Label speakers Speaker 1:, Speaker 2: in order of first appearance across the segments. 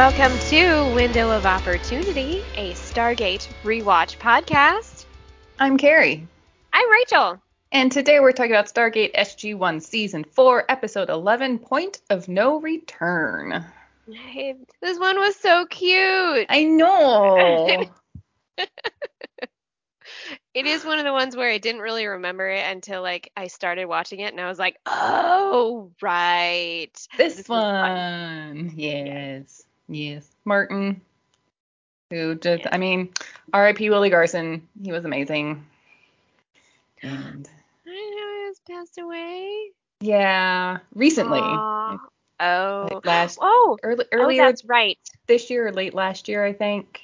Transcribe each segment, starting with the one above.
Speaker 1: Welcome to Window of Opportunity, a Stargate rewatch podcast.
Speaker 2: I'm Carrie,
Speaker 1: I'm Rachel.
Speaker 2: and today we're talking about Stargate SG-1 Season 4, Episode 11, Point of No Return.
Speaker 1: Hey, this one was so cute.
Speaker 2: I know.
Speaker 1: It is one of the ones where I didn't really remember it until like I started watching it and I was like, "Oh, right."
Speaker 2: this
Speaker 1: This
Speaker 2: one. Yes. Yes. Martin, who just. I mean, R.I.P. Willie Garson. He was amazing. And
Speaker 1: I know he has passed away.
Speaker 2: yeah, recently.
Speaker 1: Aw. Oh.
Speaker 2: Like last,
Speaker 1: oh.
Speaker 2: early,
Speaker 1: Oh,
Speaker 2: earlier
Speaker 1: that's right.
Speaker 2: this year or late last year, I think.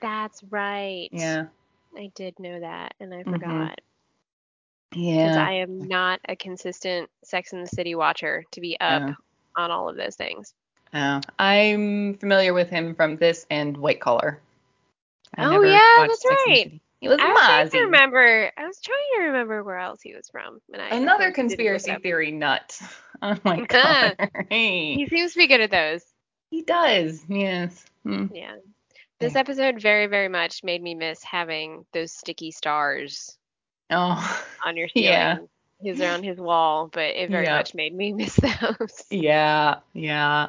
Speaker 1: That's right.
Speaker 2: Yeah.
Speaker 1: I did know that and I
Speaker 2: Mhm.
Speaker 1: forgot. Because
Speaker 2: Yeah.
Speaker 1: I am not a consistent Sex in the City watcher to be up
Speaker 2: Yeah.
Speaker 1: on all of those things.
Speaker 2: Oh, I'm familiar with him from this and White Collar. I
Speaker 1: Oh, yeah, that's
Speaker 2: Sex
Speaker 1: right.
Speaker 2: He was
Speaker 1: I was trying to remember. I was trying to remember where else he was from. And I,
Speaker 2: Another
Speaker 1: course, didn't look
Speaker 2: conspiracy theory nut. Oh my god. hey.
Speaker 1: He seems to be good at those.
Speaker 2: He does. Yes. Hmm.
Speaker 1: Yeah. This episode very, very much made me miss having those sticky stars
Speaker 2: Oh.
Speaker 1: on your ceiling.
Speaker 2: Yeah.
Speaker 1: His are on his wall, but it very
Speaker 2: Yeah.
Speaker 1: much made me miss those.
Speaker 2: Yeah. Yeah.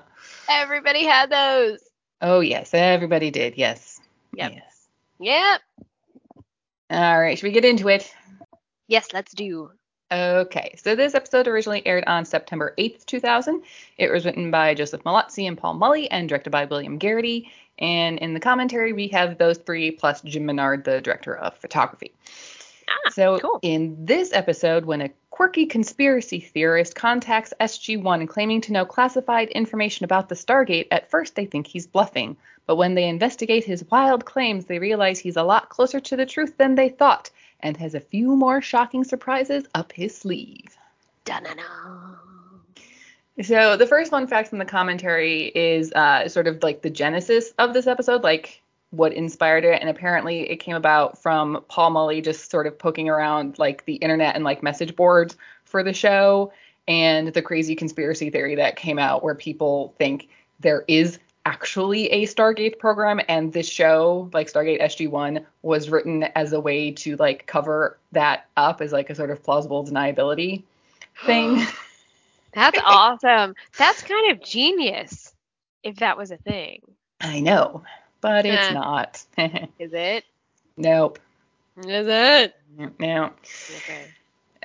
Speaker 1: Everybody had those.
Speaker 2: Oh yes. Everybody did. Yes.
Speaker 1: Yep.
Speaker 2: Yes.
Speaker 1: Yep.
Speaker 2: All right. Should we get into it?
Speaker 1: Yes, let's do.
Speaker 2: Okay, so this episode originally aired on September 8th, 2000. It was written by Joseph Mallozzi and Paul Mullie and directed by William Gereghty. And in the commentary, we have those three plus Jim Menard, the director of photography.
Speaker 1: Ah,
Speaker 2: so
Speaker 1: cool.
Speaker 2: in this episode, when a quirky conspiracy theorist contacts SG-1 claiming to know classified information about the Stargate, at first they think he's bluffing. But when they investigate his wild claims, they realize he's a lot closer to the truth than they thought and has a few more shocking surprises up his sleeve.
Speaker 1: Da-na-na.
Speaker 2: So the first fun fact from the commentary is uh, sort of like the genesis of this episode, like what inspired it, and apparently it came about from Paul Mullie just sort of poking around like the internet and like message boards for the show, and the crazy conspiracy theory that came out where people think there is actually a Stargate program, and this show, like Stargate SG-1, was written as a way to like cover that up as like a sort of plausible deniability thing.
Speaker 1: That's awesome. That's kind of genius. If that was a thing,
Speaker 2: I know, but it's
Speaker 1: Eh.
Speaker 2: not.
Speaker 1: is it?
Speaker 2: nope.
Speaker 1: Is it?
Speaker 2: No.
Speaker 1: Okay.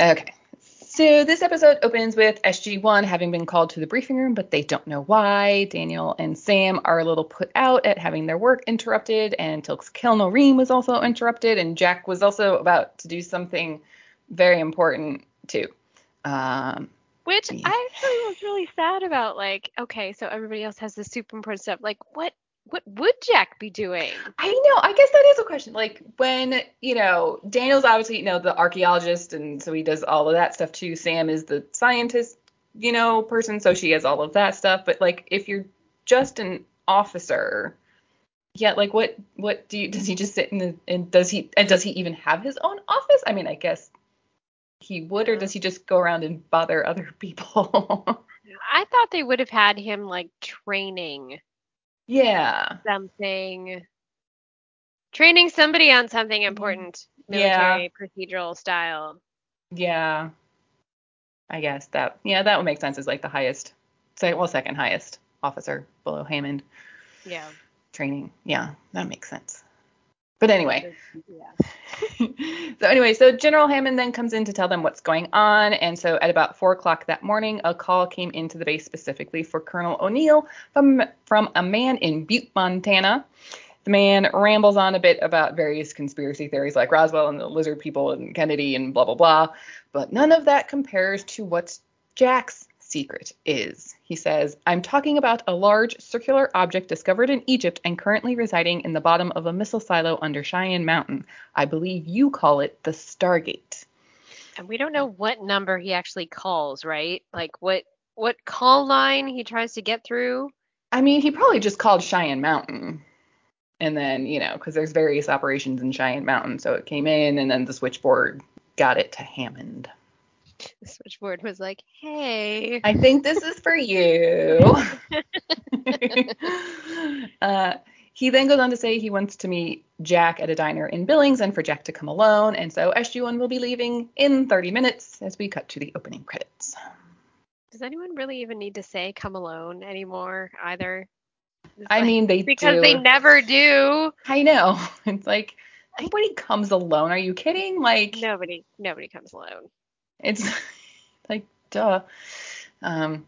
Speaker 2: Okay. So this episode opens with SG1 having been called to the briefing room, but they don't know why. Daniel and Sam are a little put out at having their work interrupted, and Teal'c's kel'no'reem was also interrupted, and Jack was also about to do something very important too. Um,
Speaker 1: Which
Speaker 2: Yeah.
Speaker 1: I actually was really sad about. Like, okay, so everybody else has this super important stuff. Like, what what would Jack be doing?
Speaker 2: I know. I guess that is a question. Like when you know Daniel's obviously you know the archaeologist, and so he does all of that stuff too. Sam is the scientist, you know, person, so she has all of that stuff. But like if you're just an officer, yeah, like what what do you does he just sit in the and does he and does he even have his own office? I mean, I guess he would, or does he just go around and bother other people?
Speaker 1: I thought they would have had him like training
Speaker 2: yeah.
Speaker 1: something, training somebody on something mm-hmm. important,
Speaker 2: Yeah.
Speaker 1: military procedural style.
Speaker 2: Yeah. I guess that yeah, that would make sense as like the highest well second highest officer below Hammond
Speaker 1: Yeah.
Speaker 2: training. Yeah, that makes sense. But anyway.
Speaker 1: Yeah.
Speaker 2: so anyway, so General Hammond then comes in to tell them what's going on, and so at about four o'clock that morning, a call came into the base specifically for Colonel O'Neill from from a man in Butte, Montana. The man rambles on a bit about various conspiracy theories like Roswell and the lizard people and Kennedy and blah blah blah, but none of that compares to what Jack's secret is. He says, I'm talking about a large circular object discovered in Egypt and currently residing in the bottom of a missile silo under Cheyenne Mountain. I believe you call it the Stargate.
Speaker 1: And we don't know what number he actually calls, right? Like what what call line he tries to get through.
Speaker 2: I mean, he probably just called Cheyenne Mountain. And then, you know, because there's various operations in Cheyenne Mountain. So it came in, and then the switchboard got it to Hammond.
Speaker 1: The switchboard was like, "Hey."
Speaker 2: I think this is for you. Uh, he then goes on to say he wants to meet Jack at a diner in Billings and for Jack to come alone. And so SG1 will be leaving in 30 minutes as we cut to the opening credits.
Speaker 1: Does anyone really even need to say come alone anymore either? It's
Speaker 2: I
Speaker 1: like-
Speaker 2: mean, they
Speaker 1: because
Speaker 2: do.
Speaker 1: they never do.
Speaker 2: I know. It's like nobody comes alone. Are you kidding? Like
Speaker 1: Nobody nobody comes alone.
Speaker 2: It's like duh. Um.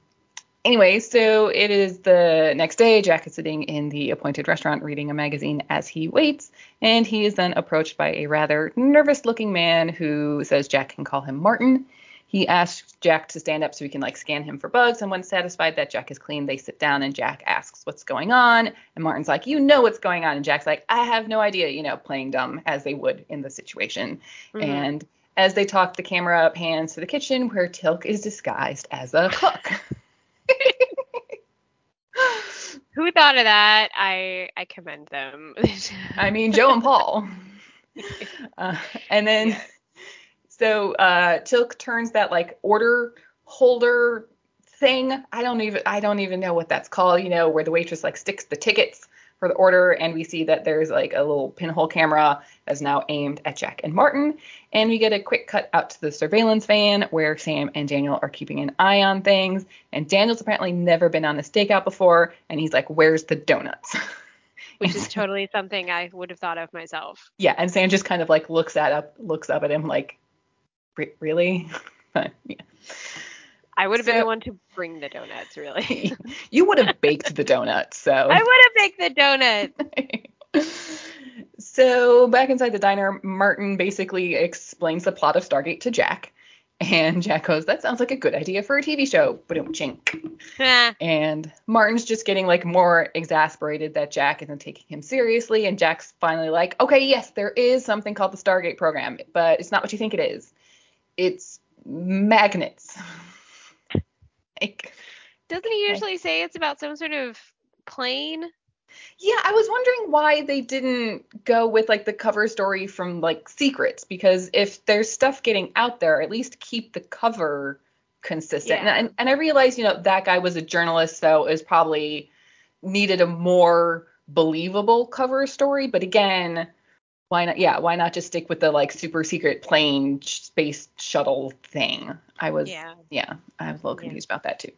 Speaker 2: Anyway, so it is the next day. Jack is sitting in the appointed restaurant reading a magazine as he waits, and he is then approached by a rather nervous-looking man who says Jack can call him Martin. He asks Jack to stand up so he can like scan him for bugs, and when satisfied that Jack is clean, they sit down and Jack asks what's going on, and Martin's like, "You know what's going on," and Jack's like, "I have no idea," you know, playing dumb as they would in the situation.
Speaker 1: Mhm.
Speaker 2: And as they talk, the camera pans to the kitchen where Teal'c is disguised as a cook.
Speaker 1: Who thought of that? I I commend them.
Speaker 2: I mean, Joe and Paul. Uh, and then,
Speaker 1: Yeah.
Speaker 2: so uh, Teal'c turns that like order holder thing. I don't even I don't even know what that's called. You know, where the waitress like sticks the tickets for the order, and we see that there's like a little pinhole camera that's now aimed at Jack and Martin. And we get a quick cut out to the surveillance van where Sam and Daniel are keeping an eye on things. And Daniel's apparently never been on a stakeout before, and he's like, "Where's the donuts?"
Speaker 1: Which is totally something I would have thought of myself.
Speaker 2: yeah, and Sam just kind of like looks at up looks up at him like, "Really?" Yeah.
Speaker 1: I would have been the one to bring the donuts, really.
Speaker 2: you would have baked the donuts, so.
Speaker 1: I would have baked the donut.
Speaker 2: so back inside the diner, Martin basically explains the plot of Stargate to Jack, and Jack goes, "That sounds like a good idea for a TV show." But don't chink.
Speaker 1: Ah,
Speaker 2: And Martin's just getting like more exasperated that Jack isn't taking him seriously, and Jack's finally like, "Okay, yes, there is something called the Stargate program, but it's not what you think it is. It's magnets." like,
Speaker 1: Doesn't he usually say it's about some sort of plane?
Speaker 2: Yeah, I was wondering why they didn't go with like the cover story from like Secrets because if there's stuff getting out there, at least keep the cover consistent.
Speaker 1: Yeah.
Speaker 2: And, and I realized, you know, that guy was a journalist, so it was probably needed a more believable cover story. But again, why not? Yeah, why not just stick with the like super secret plane sh- space shuttle thing? I was, yeah,
Speaker 1: Yeah.
Speaker 2: I was a little
Speaker 1: Yeah.
Speaker 2: confused about that too.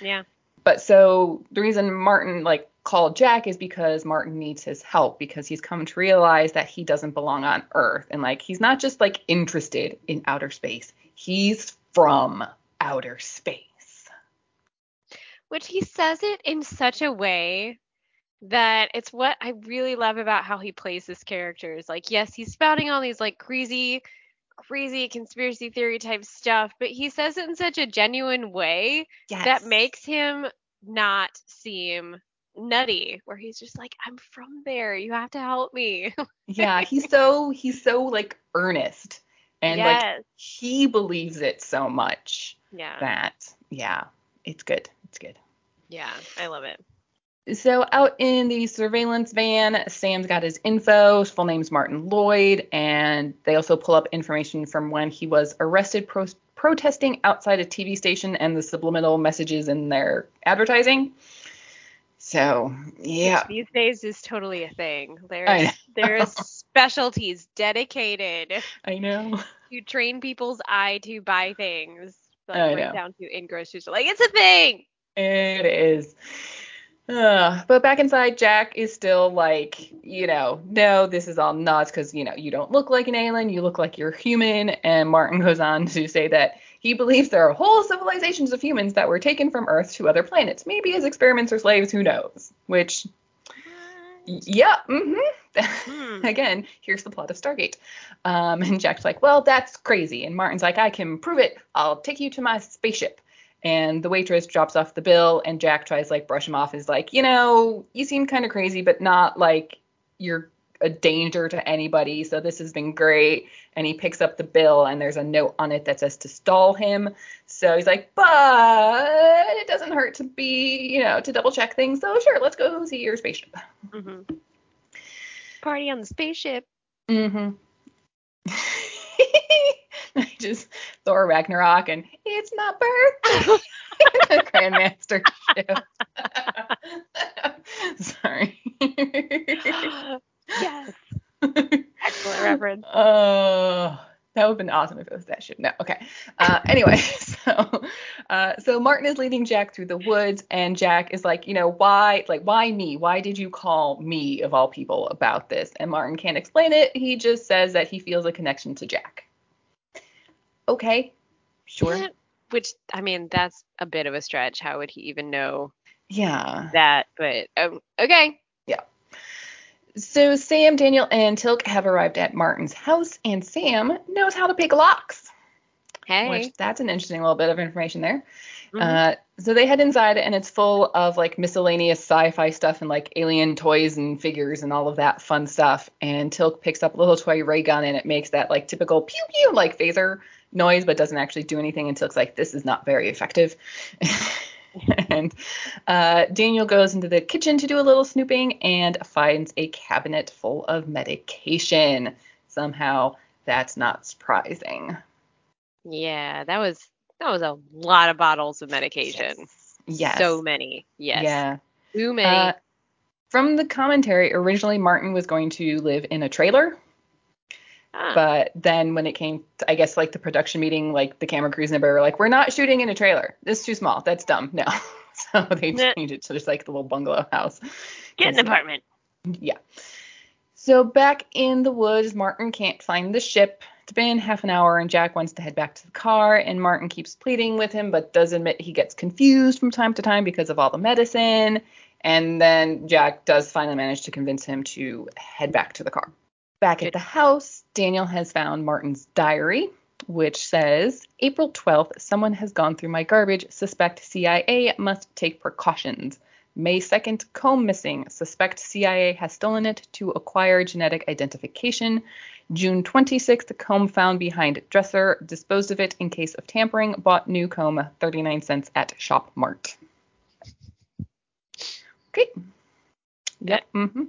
Speaker 1: Yeah.
Speaker 2: But so the reason Martin like called Jack is because Martin needs his help because he's come to realize that he doesn't belong on Earth and like he's not just like interested in outer space. He's from outer space.
Speaker 1: Which he says it in such a way that it's what I really love about how he plays his characters. Like, yes, he's spouting all these like crazy, crazy conspiracy theory type stuff, but he says it in such a genuine way
Speaker 2: Yes.
Speaker 1: that makes him not seem nutty, where he's just like, I'm from there. You have to help me.
Speaker 2: Yeah, he's so he's so like earnest and like he believes it so much
Speaker 1: yeah.
Speaker 2: that yeah, it's good. It's good.
Speaker 1: Yeah. I love it.
Speaker 2: So out in the surveillance van, Sam's got his info. His full name's Martin Lloyd, and they also pull up information from when he was arrested pro- protesting outside a TV station and the subliminal messages in their advertising. So yeah,
Speaker 1: These days is totally a thing. There's there's specialties dedicated
Speaker 2: I know.
Speaker 1: to train people's eye to buy things. Like
Speaker 2: I
Speaker 1: right
Speaker 2: know.
Speaker 1: down to in grocery store. Like it's a thing.
Speaker 2: It is. Uh, but back inside, Jack is still like, you know, no, this is all nuts because, you know, you don't look like an alien, you look like you're human. And Martin goes on to say that he believes there are whole civilizations of humans that were taken from Earth to other planets, maybe as experiments or slaves, who knows? Which, yeah, mm-hmm.
Speaker 1: Hmm.
Speaker 2: Again, here's the plot of Stargate. Um, and Jack's like, well, that's crazy. And Martin's like, I can prove it. I'll take you to my spaceship. And the waitress drops off the bill, and Jack tries like brush him off. Is like, you know, you seem kind of crazy, but not like you're a danger to anybody. So this has been great. And he picks up the bill, and there's a note on it that says to stall him. So he's like, but it doesn't hurt to be, you know, to double check things. So sure, let's go see your spaceship.
Speaker 1: hmm Party on the spaceship.
Speaker 2: Mm-hmm. just Thor Ragnarok and it's my birthday. the Grandmaster shift. Sorry.
Speaker 1: yes. Excellent reference.
Speaker 2: Oh, that would have been awesome if it was that shit. No, okay. Uh, anyway, so uh, so Martin is leading Jack through the woods, and Jack is like, you know, why, like, why me? Why did you call me of all people about this? And Martin can't explain it. He just says that he feels a connection to Jack. Okay, sure.
Speaker 1: Which I mean, that's a bit of a stretch. How would he even know
Speaker 2: Yeah.
Speaker 1: that? But um, okay. Yeah.
Speaker 2: So Sam, Daniel, and Teal'c have arrived at Martin's house, and Sam knows how to pick locks.
Speaker 1: Hey.
Speaker 2: Which that's an interesting little bit of information there.
Speaker 1: Mhm.
Speaker 2: Uh, so they head inside, and it's full of like miscellaneous sci-fi stuff and like alien toys and figures and all of that fun stuff. And Teal'c picks up a little toy ray gun, and it makes that like typical pew pew like phaser noise, but doesn't actually do anything. until it's like, this is not very effective. and uh, Daniel goes into the kitchen to do a little snooping and finds a cabinet full of medication. Somehow that's not surprising.
Speaker 1: yeah, that was that was a lot of bottles of medication.
Speaker 2: Yes.
Speaker 1: So many. Yes.
Speaker 2: Yeah.
Speaker 1: Too many.
Speaker 2: Uh, from the commentary, originally Martin was going to live in a trailer,
Speaker 1: Ah,
Speaker 2: but then when it came, to, I guess like the production meeting, like the camera crews and everybody were like, "We're not shooting in a trailer. This is too small. That's dumb. No." so they changed it to just like the little bungalow house.
Speaker 1: get an apartment.
Speaker 2: Yeah. So back in the woods, Martin can't find the ship. It's been half an hour, and Jack wants to head back to the car, and Martin keeps pleading with him, but does admit he gets confused from time to time because of all the medicine. And then Jack does finally manage to convince him to head back to the car. Back at the house, Daniel has found Martin's diary, which says April 12th, someone has gone through my garbage. Suspect CIA must take precautions. May 2nd, comb missing. Suspect CIA has stolen it to acquire genetic identification. June 26th, comb found behind dresser. Disposed of it in case of tampering. Bought new comb, 39 cents at Shop Mart. Okay. Yep. Mm-hmm.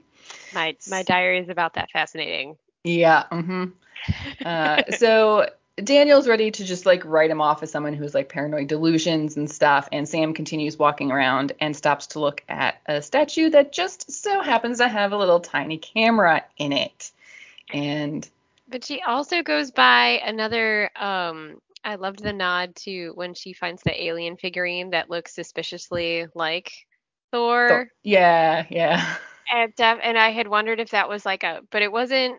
Speaker 1: My my diary is about that fascinating.
Speaker 2: Yeah. Mm-hmm. Uh, so Daniel's ready to just like write him off as someone who's like paranoid delusions and stuff. And Sam continues walking around and stops to look at a statue that just so happens to have a little tiny camera in it. And
Speaker 1: But she also goes by another um I loved the nod to when she finds the alien figurine that looks suspiciously like Thor.
Speaker 2: yeah, yeah.
Speaker 1: And, def- and I had wondered if that was like a, but it wasn't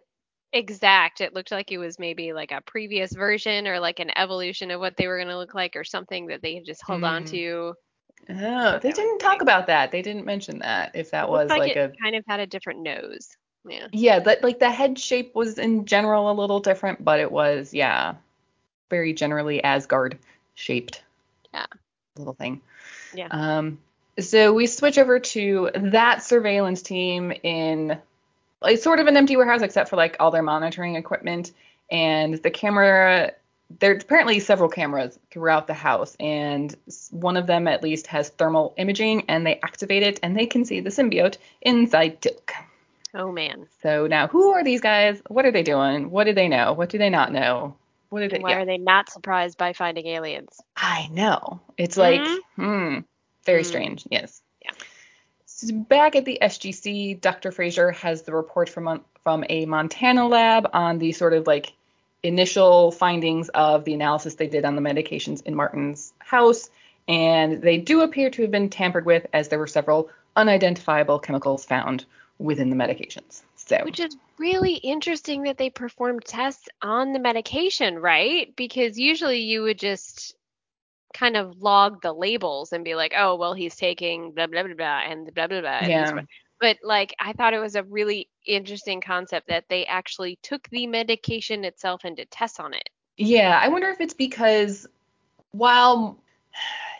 Speaker 1: exact. It looked like it was maybe like a previous version or like an evolution of what they were going to look like or something that they had just held on
Speaker 2: Mhm.
Speaker 1: to.
Speaker 2: Oh, they didn't talk about that. They didn't mention that. If that
Speaker 1: It
Speaker 2: was
Speaker 1: looked
Speaker 2: like,
Speaker 1: it
Speaker 2: a
Speaker 1: kind of had a different nose. Yeah.
Speaker 2: yeah, that like the head shape was in general a little different, but it was yeah, very generally Asgard shaped.
Speaker 1: Yeah.
Speaker 2: Little thing.
Speaker 1: Yeah.
Speaker 2: Um, so we switch over to that surveillance team in like sort of an empty warehouse except for like all their monitoring equipment and the camera. There's apparently several cameras throughout the house, and one of them at least has thermal imaging, and they activate it, and they can see the symbiote inside Teal'c.
Speaker 1: Oh man.
Speaker 2: So now, who are these guys? What are they doing? What do they know? What do they not know? What do they?
Speaker 1: Why
Speaker 2: Yeah,
Speaker 1: are they not surprised by finding aliens?
Speaker 2: I know. It's like,
Speaker 1: Mhm.
Speaker 2: hmm, very
Speaker 1: Mm.
Speaker 2: strange. Yes.
Speaker 1: Yeah.
Speaker 2: So back at the SGC, Dr. Fraiser has the report from Mon- from a Montana lab on the sort of like initial findings of the analysis they did on the medications in Martin's house, and they do appear to have been tampered with, as there were several unidentifiable chemicals found within the medications. So.
Speaker 1: Which is really interesting that they performed tests on the medication, right? Because usually you would just kind of log the labels and be like, oh, well, he's taking blah, blah, blah, blah, and blah, blah, blah.
Speaker 2: Yeah.
Speaker 1: But like, I thought it was a really interesting concept that they actually took the medication itself and did tests on it.
Speaker 2: Yeah, I wonder if it's because while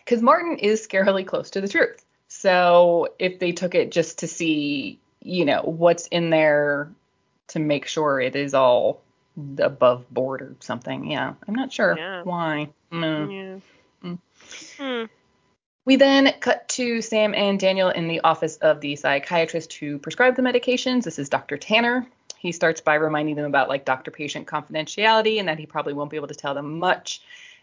Speaker 2: because Martin is scarily close to the truth. So if they took it just to see, you know, what's in there to make sure it is all above board or something. Yeah, I'm not sure
Speaker 1: Yeah.
Speaker 2: why. No.
Speaker 1: Yeah.
Speaker 2: Mm.
Speaker 1: Hmm.
Speaker 2: We then cut to Sam and Daniel in the office of the psychiatrist who prescribed the medications. This is Dr. Tanner. he starts by reminding them about like doctor patient confidentiality and that he probably won't be able to tell them much.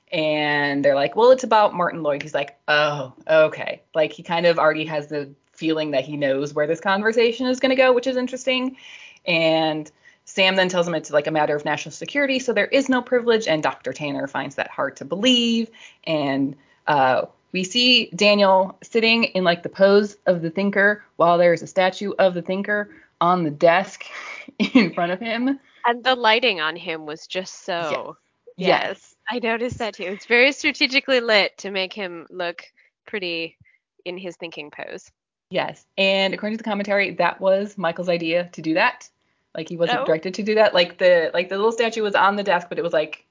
Speaker 2: And they're like, well, it's about Martin Lloyd. He's like, oh, okay. Like he kind of already has the feeling that he knows where this conversation is going to go, which is interesting. And Sam then tells him it's like a matter of national security, so there is no privilege. And Dr. Tanner finds that hard to believe. And uh, we see Daniel sitting in like the pose of the thinker while there's a statue of the thinker on the desk in front of him.
Speaker 1: And the lighting on him was just so.
Speaker 2: Yes. yes.
Speaker 1: I noticed that too. It's very strategically lit to make him look pretty in his thinking pose.
Speaker 2: Yes. And according to the commentary, that was Michael's idea to do that. Like he wasn't oh. directed to do that. Like the like the little statue was on the desk, but it was like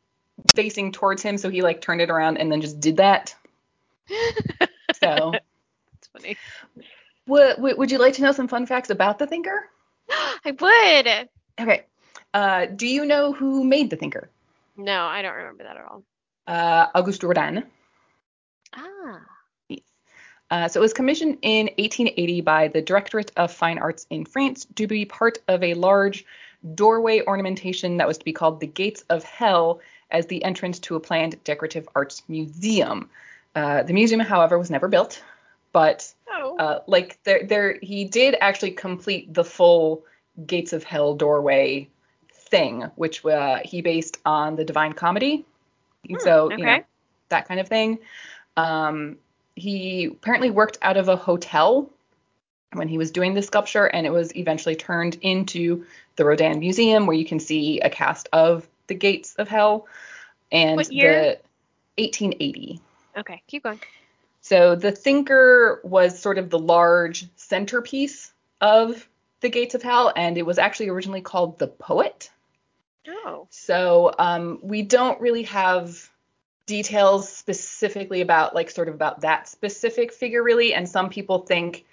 Speaker 2: facing towards him, so he like turned it around and then just did that. So
Speaker 1: it's funny.
Speaker 2: What, would you like to know some fun facts about the Thinker?
Speaker 1: I would.
Speaker 2: Okay. Uh, do you know who made the Thinker?
Speaker 1: No, I don't remember that at all.
Speaker 2: Uh, Auguste Rodin.
Speaker 1: Ah.
Speaker 2: Uh, so it was commissioned in 1880 by the Directorate of Fine Arts in France to be part of a large doorway ornamentation that was to be called the Gates of Hell as the entrance to a planned decorative arts museum. Uh, the museum, however, was never built, but oh. uh, like there, there, he did actually complete the full Gates of Hell doorway thing, which uh, he based on the Divine Comedy. Hmm, so okay. you know that kind of thing. Um, he apparently worked out of a hotel when he was doing the sculpture, and it was eventually turned into the Rodin Museum, where you can see a cast of the Gates of Hell. And
Speaker 1: what year?
Speaker 2: the 1880.
Speaker 1: Okay, keep going.
Speaker 2: So the Thinker was sort of the large centerpiece of the Gates of Hell, and it was actually originally called the Poet.
Speaker 1: Oh.
Speaker 2: So um, we don't really have details specifically about like sort of about that specific figure really and some people think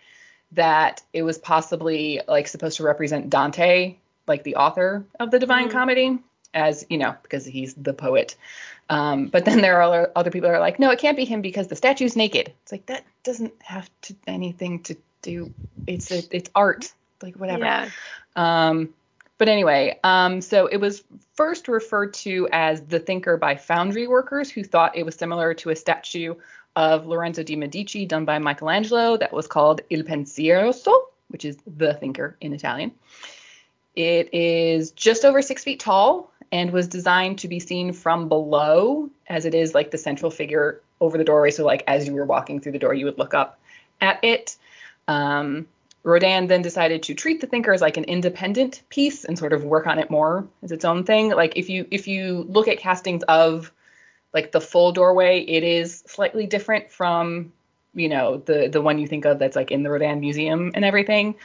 Speaker 2: that it was possibly like supposed to represent Dante like the author of the divine mm-hmm. comedy as you know because he's the poet um, but then there are other people are like no it can't be him because the statue's naked it's like that doesn't have to anything to do it's a, it's art like whatever
Speaker 1: yeah.
Speaker 2: um but anyway, um, so it was first referred to as the Thinker by foundry workers who thought it was similar to a statue of Lorenzo de' Medici done by Michelangelo that was called Il Pensieroso, which is the Thinker in Italian. It is just over six feet tall and was designed to be seen from below, as it is like the central figure over the doorway. So, like as you were walking through the door, you would look up at it. Um, Rodin then decided to treat the thinker as like an independent piece and sort of work on it more as its own thing. Like if you if you look at castings of like the full doorway, it is slightly different from you know the the one you think of that's like in the Rodin Museum and everything.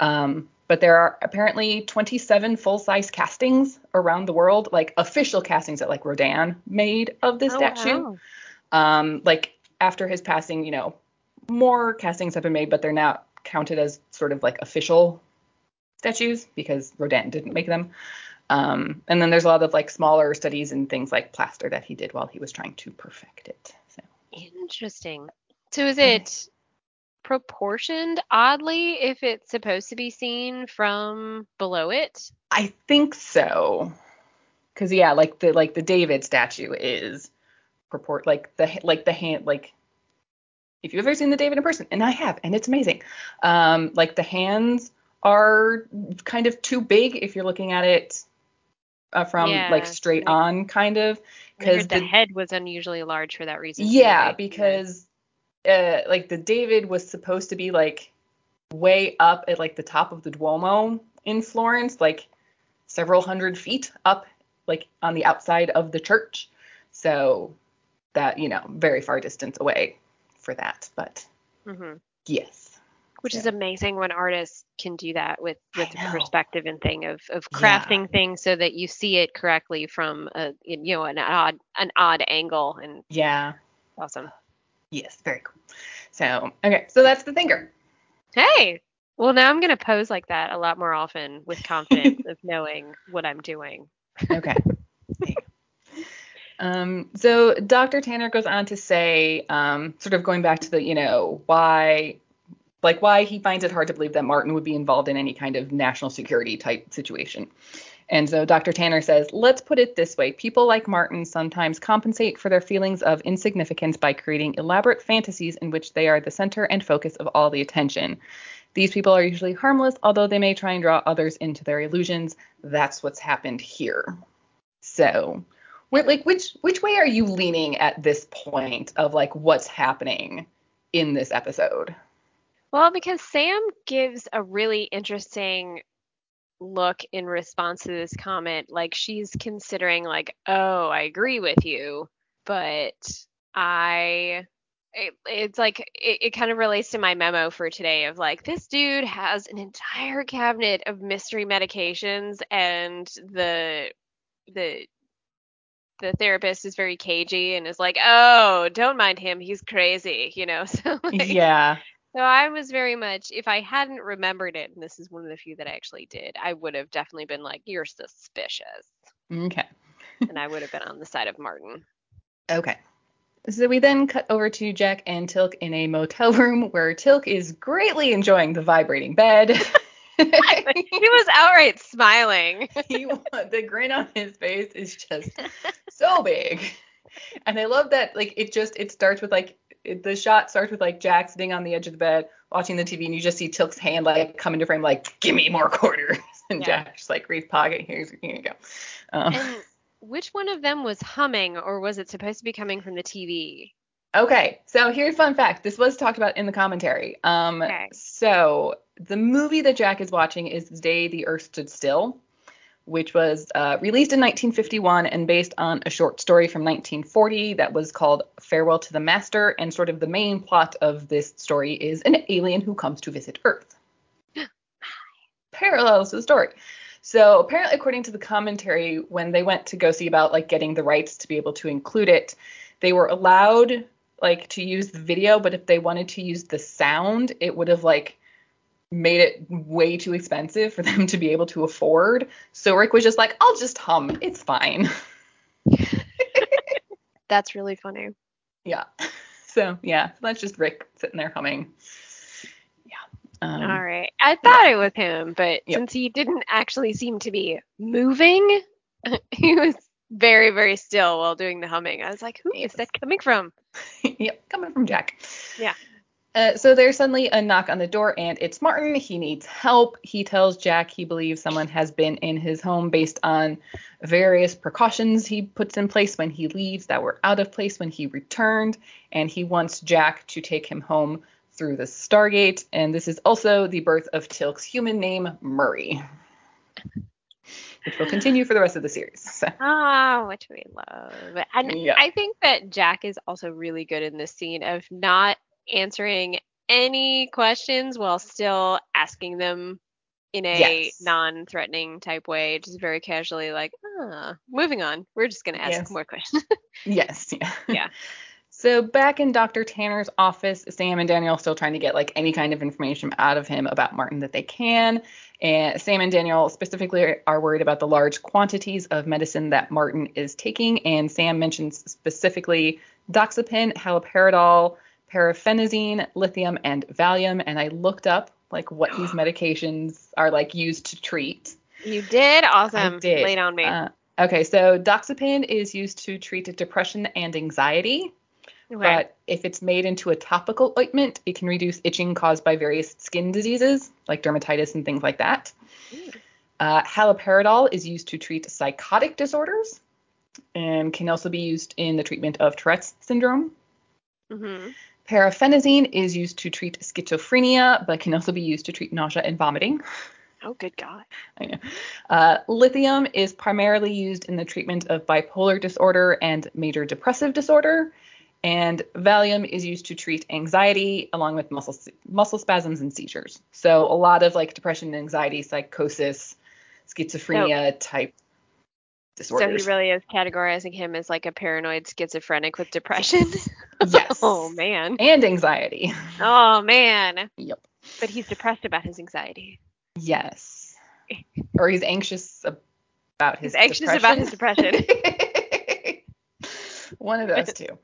Speaker 2: Um, but there are apparently 27 full-size castings around the world, like official castings that like Rodin made of this oh, statue. Wow. Um, like after his passing, you know, more castings have been made, but they're not counted as sort of like official statues because Rodin didn't make them. Um, and then there's a lot of like smaller studies and things like plaster that he did while he was trying to perfect it. So.
Speaker 1: Interesting. So is it proportioned oddly if it's supposed to be seen from below it?
Speaker 2: I think so. Cause yeah, like the like the David statue is purport like the like the hand like if you've ever seen the David in person, and I have, and it's amazing. Um, like the hands are kind of too big if you're looking at it uh, from yeah, like straight on, kind of.
Speaker 1: Because the, the, head was unusually large for that reason.
Speaker 2: Yeah, because uh, like the David was supposed to be like way up at like the top of the Duomo in Florence, like several hundred feet up, like on the outside of the church. So that you know, very far distance away for that. But
Speaker 1: mm-hmm.
Speaker 2: yes.
Speaker 1: Which so. is amazing when artists can do that with with perspective and thing of of crafting yeah. things so that you see it correctly from a you know an odd an odd angle and
Speaker 2: yeah
Speaker 1: awesome
Speaker 2: yes very cool so okay so that's the thinker
Speaker 1: hey well now i'm going to pose like that a lot more often with confidence of knowing what i'm doing
Speaker 2: okay um, so Dr. Tanner goes on to say, um, sort of going back to the, you know, why like why he finds it hard to believe that Martin would be involved in any kind of national security type situation. And so Dr. Tanner says, let's put it this way people like Martin sometimes compensate for their feelings of insignificance by creating elaborate fantasies in which they are the center and focus of all the attention. These people are usually harmless, although they may try and draw others into their illusions. That's what's happened here. So, like, which which way are you leaning at this point of like what's happening in this episode?
Speaker 1: Well, because Sam gives a really interesting look in response to this comment like she's considering like oh i agree with you but i it, it's like it, it kind of relates to my memo for today of like this dude has an entire cabinet of mystery medications and the the the therapist is very cagey and is like oh don't mind him he's crazy you know? So like,
Speaker 2: yeah
Speaker 1: so I was very much, if I hadn't remembered it, and this is one of the few that I actually did, I would have definitely been like, you're suspicious.
Speaker 2: Okay.
Speaker 1: and I would have been on the side of Martin.
Speaker 2: Okay. So we then cut over to Jack and Teal'c in a motel room where Teal'c is greatly enjoying the vibrating bed.
Speaker 1: he was outright smiling.
Speaker 2: he, the grin on his face is just so big. And I love that like it just it starts with like it, the shot starts with like Jack sitting on the edge of the bed watching the TV, and you just see Teal'c's hand like come into frame, like "Give me more quarters," and yeah. Jack's like "Reef pocket, here's here you go."
Speaker 1: Um, and which one of them was humming, or was it supposed to be coming from the TV?
Speaker 2: Okay, so here's fun fact. This was talked about in the commentary. Um, okay. So the movie that Jack is watching is The Day the Earth Stood Still which was uh, released in 1951 and based on a short story from 1940 that was called Farewell to the Master. And sort of the main plot of this story is an alien who comes to visit Earth. Parallels to the story. So apparently, according to the commentary, when they went to go see about like getting the rights to be able to include it, they were allowed like to use the video, but if they wanted to use the sound, it would have like made it way too expensive for them to be able to afford. So Rick was just like, I'll just hum. It's fine.
Speaker 1: That's really funny.
Speaker 2: Yeah. So yeah, that's just Rick sitting there humming. Yeah.
Speaker 1: Um, All right. I thought yeah. it was him, but yep. since he didn't actually seem to be moving, he was very, very still while doing the humming. I was like, who is that coming from?
Speaker 2: yep, coming from Jack.
Speaker 1: Yeah.
Speaker 2: Uh, so there's suddenly a knock on the door, and it's Martin. He needs help. He tells Jack he believes someone has been in his home based on various precautions he puts in place when he leaves that were out of place when he returned, and he wants Jack to take him home through the Stargate. And this is also the birth of Teal'c's human name, Murray. Which will continue for the rest of the series.
Speaker 1: So. Ah, which we love. And yeah. I think that Jack is also really good in this scene of not answering any questions while still asking them in a yes. non-threatening type way, just very casually, like, ah, moving on. We're just gonna ask yes. more questions.
Speaker 2: yes. Yeah.
Speaker 1: Yeah.
Speaker 2: So back in Dr. Tanner's office, Sam and Daniel are still trying to get like any kind of information out of him about Martin that they can. And Sam and Daniel specifically are worried about the large quantities of medicine that Martin is taking. And Sam mentions specifically doxepin, haloperidol, paraphenazine, lithium, and Valium. And I looked up like what these medications are like used to treat.
Speaker 1: You did? Awesome. I did. Laid on me. Uh,
Speaker 2: okay, so doxepin is used to treat depression and anxiety. Okay. But if it's made into a topical ointment, it can reduce itching caused by various skin diseases like dermatitis and things like that. Uh, haloperidol is used to treat psychotic disorders and can also be used in the treatment of Tourette's syndrome. Mm-hmm. Paraphenazine is used to treat schizophrenia, but can also be used to treat nausea and vomiting.
Speaker 1: Oh, good God.
Speaker 2: I know. Uh, lithium is primarily used in the treatment of bipolar disorder and major depressive disorder. And Valium is used to treat anxiety along with muscle muscle spasms and seizures. So a lot of like depression, anxiety, psychosis, schizophrenia type disorders.
Speaker 1: So he really is categorizing him as like a paranoid schizophrenic with depression.
Speaker 2: yes.
Speaker 1: oh man.
Speaker 2: And anxiety.
Speaker 1: Oh man.
Speaker 2: Yep.
Speaker 1: But he's depressed about his anxiety.
Speaker 2: Yes. or he's anxious about his
Speaker 1: he's anxious
Speaker 2: depression.
Speaker 1: about his depression.
Speaker 2: One of those two.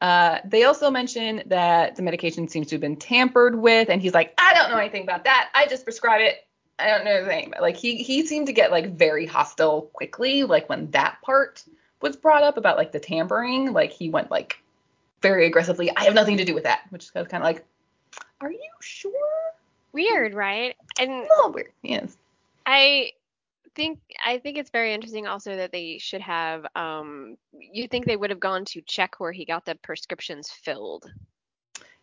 Speaker 2: Uh, they also mention that the medication seems to have been tampered with, and he's like, I don't know anything about that. I just prescribe it. I don't know anything. But like he he seemed to get like very hostile quickly, like when that part was brought up about like the tampering, like he went like very aggressively. I have nothing to do with that, which is kind of like, are you sure?
Speaker 1: Weird, right? And
Speaker 2: A little weird. Yes.
Speaker 1: I think I think it's very interesting also that they should have um you think they would have gone to check where he got the prescriptions filled.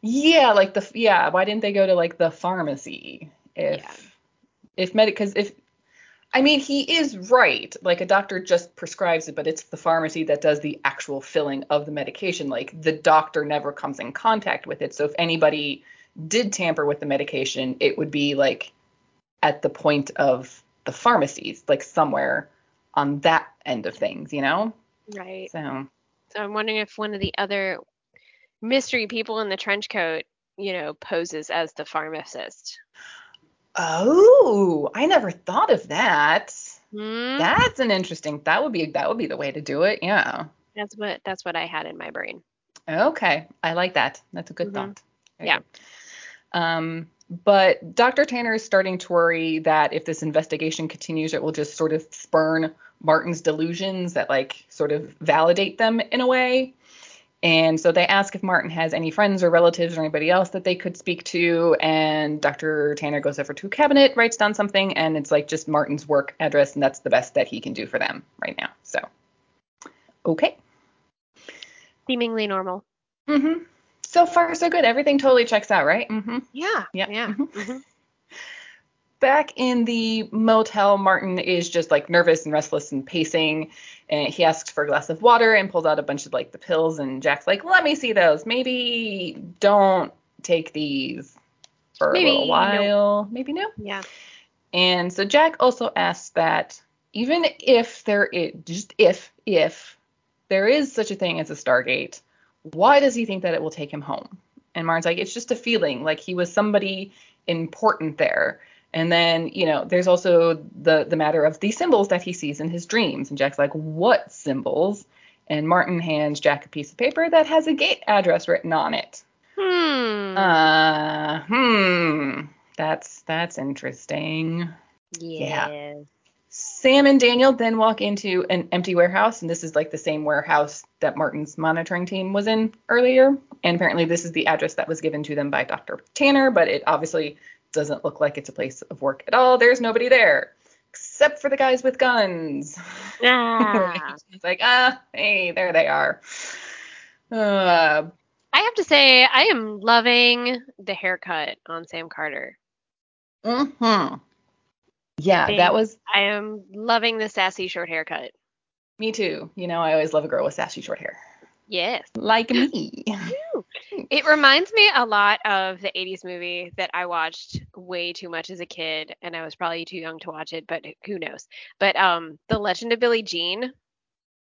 Speaker 2: Yeah, like the yeah. Why didn't they go to like the pharmacy if
Speaker 1: Yeah.
Speaker 2: If medic because if I mean he is right. Like a doctor just prescribes it, but it's the pharmacy that does the actual filling of the medication. Like the doctor never comes in contact with it. So if anybody did tamper with the medication, it would be like at the point of the pharmacies, like somewhere on that end of things, you know?
Speaker 1: Right.
Speaker 2: So
Speaker 1: So I'm wondering if one of the other mystery people in the trench coat, you know, poses as the pharmacist.
Speaker 2: Oh, I never thought of that.
Speaker 1: Hmm?
Speaker 2: That's an interesting. That would be that would be the way to do it. Yeah.
Speaker 1: That's what that's what I had in my brain.
Speaker 2: Okay. I like that. That's a good
Speaker 1: Mhm.
Speaker 2: thought.
Speaker 1: Yeah.
Speaker 2: Um, but Dr. Tanner is starting to worry that if this investigation continues, it will just sort of spurn Martin's delusions that like sort of validate them in a way. And so they ask if Martin has any friends or relatives or anybody else that they could speak to. And Dr. Tanner goes over to a cabinet, writes down something, and it's like just Martin's work address, and that's the best that he can do for them right now. So, okay.
Speaker 1: Seemingly normal.
Speaker 2: Mm-hmm. So far, so good. Everything totally checks out, right? Mm-hmm.
Speaker 1: Yeah.
Speaker 2: Yeah.
Speaker 1: Yeah.
Speaker 2: Mhm.
Speaker 1: Mhm.
Speaker 2: Back in the motel, Martin is just like nervous and restless and pacing. And he asks for a glass of water and pulls out a bunch of like the pills. And Jack's like, let me see those. Maybe don't take these for
Speaker 1: Maybe
Speaker 2: a little
Speaker 1: no.
Speaker 2: while. Maybe no.
Speaker 1: Yeah.
Speaker 2: And so Jack also asks that even if there is, just if, if there is such a thing as a Stargate, why does he think that it will take him home? And Martin's like, it's just a feeling, like he was somebody important there. And then, you know, there's also the the matter of the symbols that he sees in his dreams. And Jack's like, what symbols? And Martin hands Jack a piece of paper that has a gate address written on it.
Speaker 1: Hmm.
Speaker 2: Uh, hmm. That's that's interesting. yeah.
Speaker 1: yes.
Speaker 2: Sam and Daniel then walk into an empty warehouse, and this is like the same warehouse that Martin's monitoring team was in earlier. And apparently, this is the address that was given to them by Dr. Tanner, but it obviously doesn't look like it's a place of work at all. There's nobody there except for the guys with guns.
Speaker 1: Yeah.
Speaker 2: it's like, ah, hey, there they are. Uh,
Speaker 1: I have to say, I am loving the haircut on Sam Carter.
Speaker 2: hmm Yeah, that was
Speaker 1: I am loving the sassy short haircut.
Speaker 2: me too. You know, I always love a girl with sassy short hair.
Speaker 1: Yes.
Speaker 2: Like me.
Speaker 1: It reminds me a lot of the 80s movie that I watched way too much as a kid, and I was probably too young to watch it, but who knows? But um, The Legend of Billie Jean.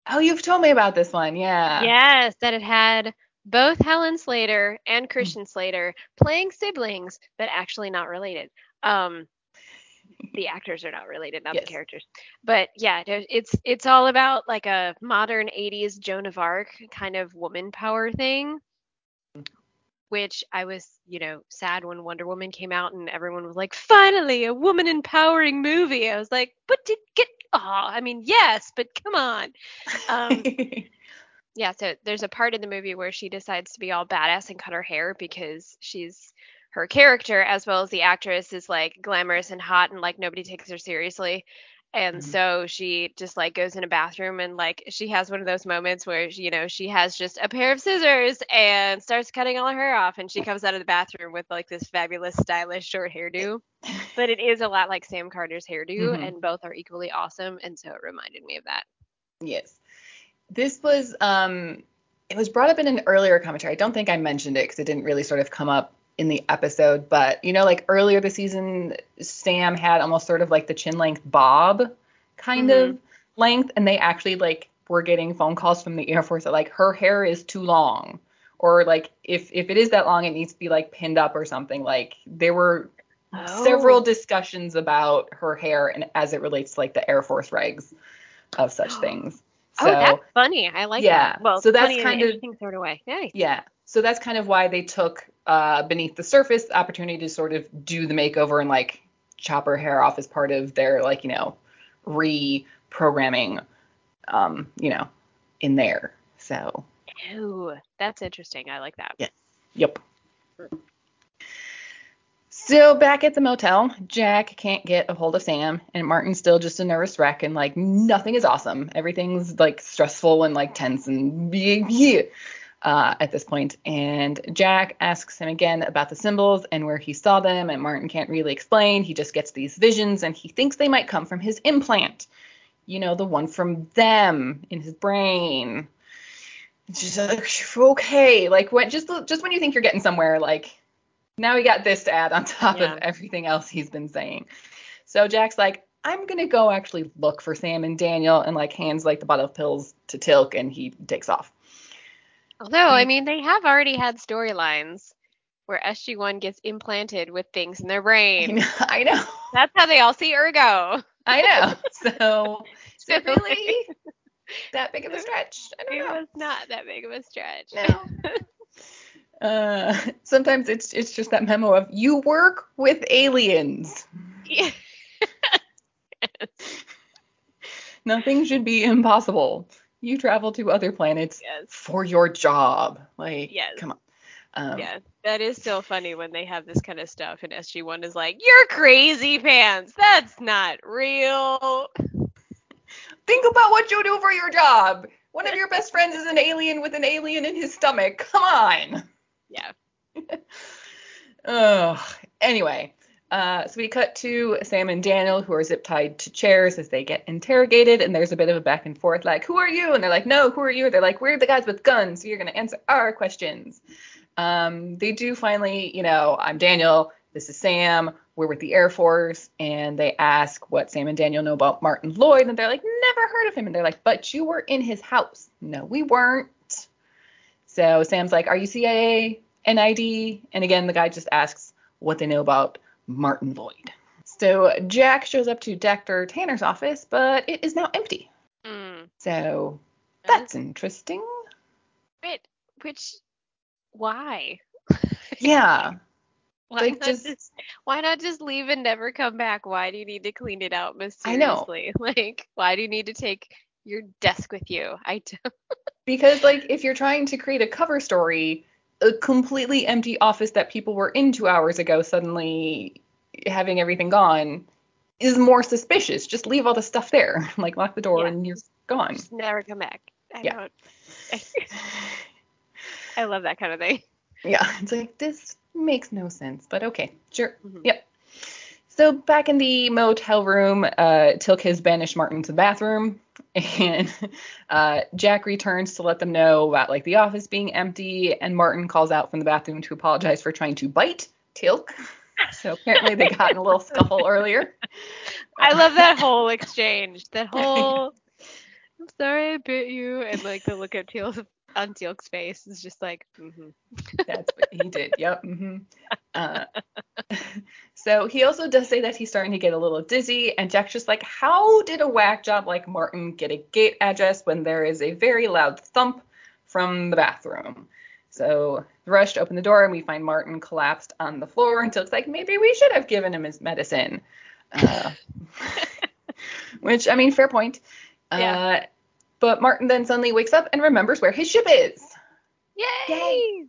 Speaker 2: Oh, you've told me about this one. Yeah.
Speaker 1: Yes, that it had both Helen Slater and Christian Slater playing siblings, but actually not related. Um, the actors are not related, not
Speaker 2: Yes.
Speaker 1: the characters. But yeah, it's it's all about like a modern 80s Joan of Arc kind of woman power thing. Which I was, you know, sad when Wonder Woman came out and everyone was like, finally, a woman empowering movie. I was like, but did get, oh, I mean, yes, but come on. Um, yeah, so there's a part in the movie where she decides to be all badass and cut her hair because she's her character as well as the actress is like glamorous and hot and like nobody takes her seriously. And
Speaker 2: Mhm.
Speaker 1: so she just like goes in a bathroom and like she has one of those moments where you know she has just a pair of scissors and starts cutting all her hair off and she comes out of the bathroom with like this fabulous stylish short hairdo. But it is a lot like Sam Carter's hairdo
Speaker 2: Mhm.
Speaker 1: and both are equally awesome and so it reminded me of that.
Speaker 2: yes. This was um it was brought up in an earlier commentary. I don't think I mentioned it because it didn't really sort of come up in the episode, but you know, like earlier this season, Sam had almost sort of like the chin length bob kind of mm-hmm. length, and they actually like were getting phone calls from the Air Force that like her hair is too long. Or like if if it is that long, it needs to be like pinned up or something. Like there were several
Speaker 1: Oh.
Speaker 2: discussions about her hair and as it relates to like the Air Force regs of such things. So,
Speaker 1: oh, that's funny. I like
Speaker 2: Yeah,
Speaker 1: that. Well,
Speaker 2: so that's
Speaker 1: funny in an
Speaker 2: kind of-
Speaker 1: interesting sort of way. Hey.
Speaker 2: yeah. So that's kind of why they took uh, beneath the surface the opportunity to sort of do the makeover and like chop her hair off as part of their like you know reprogramming, um, you know, in there. So
Speaker 1: Ooh, that's interesting. I like that.
Speaker 2: Yep. So back at the motel, Jack can't get a hold of Sam, and Martin's still just a nervous wreck, and like nothing is awesome. Everything's like stressful and like tense and yeah, uh, at this point. And Jack asks him again about the symbols and where he saw them, and Martin can't really explain. He just gets these visions, and he thinks they might come from his implant. You know, the one from them in his brain. It's just like okay, like when just just when you think you're getting somewhere, like now we got this to add on top
Speaker 1: Yeah.
Speaker 2: of everything else he's been saying. So Jack's like, I'm gonna go actually look for Sam and Daniel, and like hands like the bottle of pills to Teal'c, and he takes off.
Speaker 1: Although, I mean, they have already had storylines where SG1 gets implanted with things in their brain.
Speaker 2: I know,
Speaker 1: That's how they all see Urgo.
Speaker 2: I know. So,
Speaker 1: So,
Speaker 2: really that big of a stretch? I don't
Speaker 1: It
Speaker 2: know.
Speaker 1: was not that big of a stretch.
Speaker 2: No. uh, sometimes it's it's just that memo of you work with aliens.
Speaker 1: Yeah.
Speaker 2: Nothing should be impossible. You travel to other planets
Speaker 1: Yes.
Speaker 2: for your job. Like,
Speaker 1: Yes.
Speaker 2: come on. Um,
Speaker 1: Yeah, that is still funny when they have this kind of stuff, and SG1 is like, "You're crazy pants. That's not real."
Speaker 2: Think about what you do for your job. One of your best friends is an alien with an alien in his stomach. Come on.
Speaker 1: Yeah.
Speaker 2: Ugh. Anyway, uh, so we cut to Sam and Daniel, who are zip tied to chairs as they get interrogated, and there's a bit of a back and forth, like, "Who are you?" And they're like, "No, who are you?" They're like, "We're the guys with guns, so you're gonna answer our questions." Um, they do finally, you know, I'm Daniel. This is Sam. We're with the Air Force, and they ask what Sam and Daniel know about Martin Lloyd, and they're like, "Never heard of him." And they're like, "But you were in his house." No, we weren't. So Sam's like, "Are you CIA, NID?" And again, the guy just asks what they know about Martin Lloyd. So Jack shows up to Dr. Tanner's office, but it is now empty.
Speaker 1: Mm.
Speaker 2: So that's interesting.
Speaker 1: Wait, which? Why?
Speaker 2: Yeah.
Speaker 1: Why
Speaker 2: Like,
Speaker 1: not
Speaker 2: just-
Speaker 1: just, why not just leave and never come back? Why do you need to clean it out
Speaker 2: I know.
Speaker 1: mysteriously? Like, why do you need to take your desk with you? I don't.
Speaker 2: Because like if you're trying to create a cover story, a completely empty office that people were in two hours ago suddenly having everything gone is more suspicious. Just leave all the stuff there. Like lock the door
Speaker 1: Yeah.
Speaker 2: and you're gone.
Speaker 1: Just never come back. I
Speaker 2: Yeah.
Speaker 1: don't. I love that kind of thing.
Speaker 2: Yeah, it's like this makes no sense, but okay, sure.
Speaker 1: Mhm.
Speaker 2: Yep. So back in the motel room, uh, Teal'c has banished Martin to the bathroom, and uh, Jack returns to let them know about like the office being empty, and Martin calls out from the bathroom to apologize for trying to bite Teal'c. So apparently they got in a little scuffle earlier.
Speaker 1: I love that whole exchange. That whole I'm sorry I bit you and like the look at Teal on Teal's face is just like hmm
Speaker 2: That's what he did. Yep. hmm Uh, so he also does say that he's starting to get a little dizzy, and Jack's just like, how did a whack job like Martin get a gate address when there is a very loud thump from the bathroom? So rush to open the door, and we find Martin collapsed on the floor, and it's like, maybe we should have given him his medicine. Uh, which, I mean, fair point.
Speaker 1: Yeah.
Speaker 2: Uh, but Martin then suddenly wakes up and remembers where his ship is.
Speaker 1: Yay!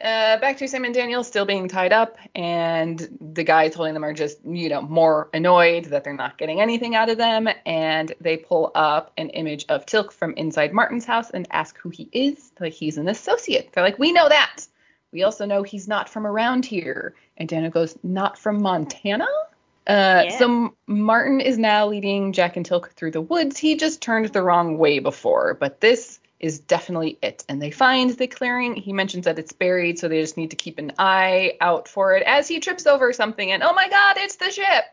Speaker 2: Uh, back to Sam and Daniel still being tied up, and the guys holding them are just, you know, more annoyed that they're not getting anything out of them. And they pull up an image of Teal'c from inside Martin's house and ask who he is. Like he's an associate. They're like, we know that. We also know he's not from around here. And Daniel goes, not from Montana. Uh,
Speaker 1: Yeah.
Speaker 2: So Martin is now leading Jack and Teal'c through the woods. He just turned the wrong way before, but this is definitely it. And they find the clearing. He mentions that it's buried, so they just need to keep an eye out for it as he trips over something. And oh my God, it's the ship!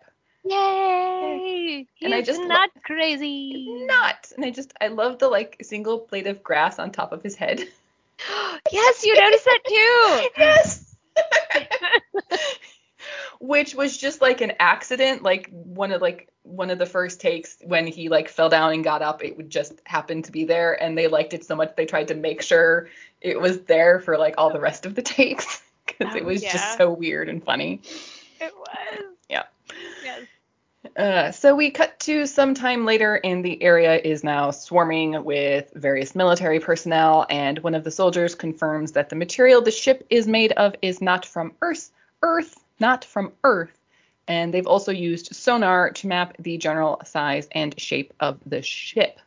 Speaker 1: Yay! He's
Speaker 2: And I just lo-
Speaker 1: not crazy.
Speaker 2: Not. And I just, I love the like single blade of grass on top of his head.
Speaker 1: yes, you noticed that too.
Speaker 2: yes. Which was just like an accident. Like one of like one of the first takes when he like fell down and got up, it would just happen to be there, and they liked it so much they tried to make sure it was there for like all the rest of the takes because
Speaker 1: Oh,
Speaker 2: it was
Speaker 1: yeah.
Speaker 2: just so weird and funny.
Speaker 1: It was.
Speaker 2: Yeah.
Speaker 1: Yes.
Speaker 2: Uh, so we cut to some time later, and the area is now swarming with various military personnel. And one of the soldiers confirms that the material the ship is made of is not from Earth, Earth, not from Earth. And they've also used sonar to map the general size and shape of the ship.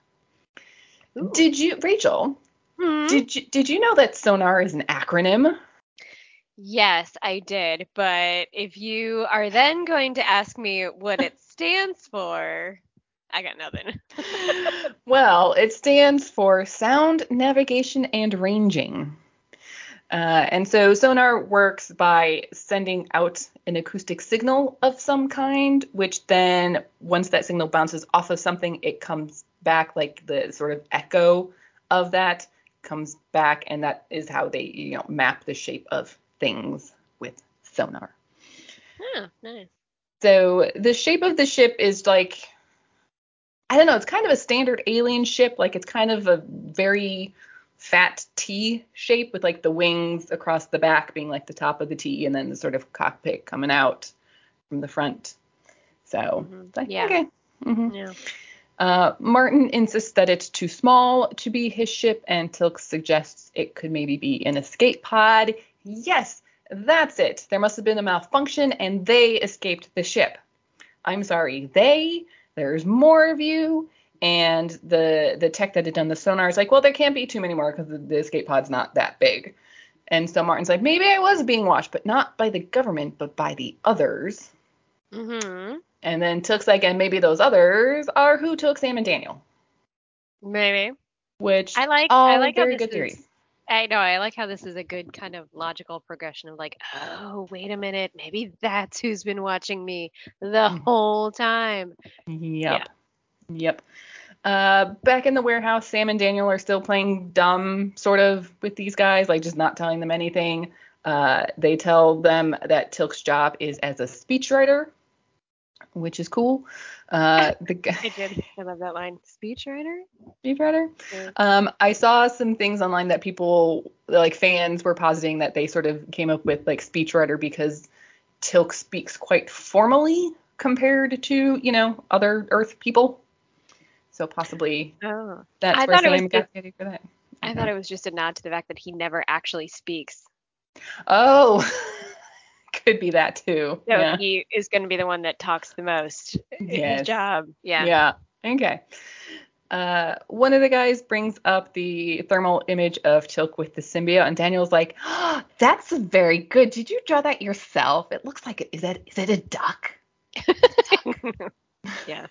Speaker 1: Ooh.
Speaker 2: Did you, Rachel?
Speaker 1: Hmm?
Speaker 2: Did you did you know that sonar is an acronym?
Speaker 1: Yes, I did. But if you are then going to ask me what it stands for, I got nothing.
Speaker 2: Well, it stands for Sound Navigation and Ranging. Uh, and so sonar works by sending out an acoustic signal of some kind, which then, once that signal bounces off of something, it comes back like the sort of echo of that comes back, and that is how they, you know, map the shape of things with sonar.
Speaker 1: oh, nice.
Speaker 2: So the shape of the ship is like I don't know, it's kind of a standard alien ship, like it's kind of a very fat T shape with like the wings across the back being like the top of the T and then the sort of cockpit coming out from the front. So
Speaker 1: Mhm.
Speaker 2: like
Speaker 1: Yeah.
Speaker 2: okay. hmm
Speaker 1: Yeah.
Speaker 2: Uh, Martin insists that it's too small to be his ship, and Teal'c suggests it could maybe be an escape pod. Yes, that's it. There must have been a malfunction, and they escaped the ship. I'm sorry, they. There's more of you, and the the tech that had done the sonar is like, well, there can't be too many more because the, the escape pod's not that big. And so Martin's like, maybe I was being watched, but not by the government, but by the others.
Speaker 1: Mm-hmm.
Speaker 2: And then Teal'c's like, and maybe those others are who took Sam and Daniel.
Speaker 1: Maybe.
Speaker 2: which
Speaker 1: I like I like
Speaker 2: very good theories.
Speaker 1: I know, I like how this is a good kind of logical progression of like, oh, wait a minute, maybe that's who's been watching me the
Speaker 2: Mm.
Speaker 1: whole time.
Speaker 2: Yep. Yep. Uh, back in the warehouse, Sam and Daniel are still playing dumb, sort of, with these guys, like just not telling them anything. Uh, they tell them that Teal'c's job is as a speechwriter, which is cool. Uh, the guy,
Speaker 1: I did. I love that line. Speechwriter?
Speaker 2: speechwriter.
Speaker 1: Yeah.
Speaker 2: Um, I saw some things online that people, like fans, were positing that they sort of came up with like speechwriter because Teal'c speaks quite formally compared to, you know, other Earth people. So possibly
Speaker 1: Oh.
Speaker 2: that's
Speaker 1: I
Speaker 2: where
Speaker 1: thought it was
Speaker 2: Sam got
Speaker 1: just-
Speaker 2: the for that.
Speaker 1: I thought it was just a nod to the fact that he never actually speaks.
Speaker 2: Oh, could be that too.
Speaker 1: So
Speaker 2: yeah.
Speaker 1: he is going to be the one that talks the most
Speaker 2: Yes.
Speaker 1: his job. Yeah.
Speaker 2: Yeah. Okay. Uh, one of the guys brings up the thermal image of Teal'c with the symbiote, and Daniel's like, oh, "That's very good. Did you draw that yourself? It looks like it. Is that is it a duck?"
Speaker 1: yeah.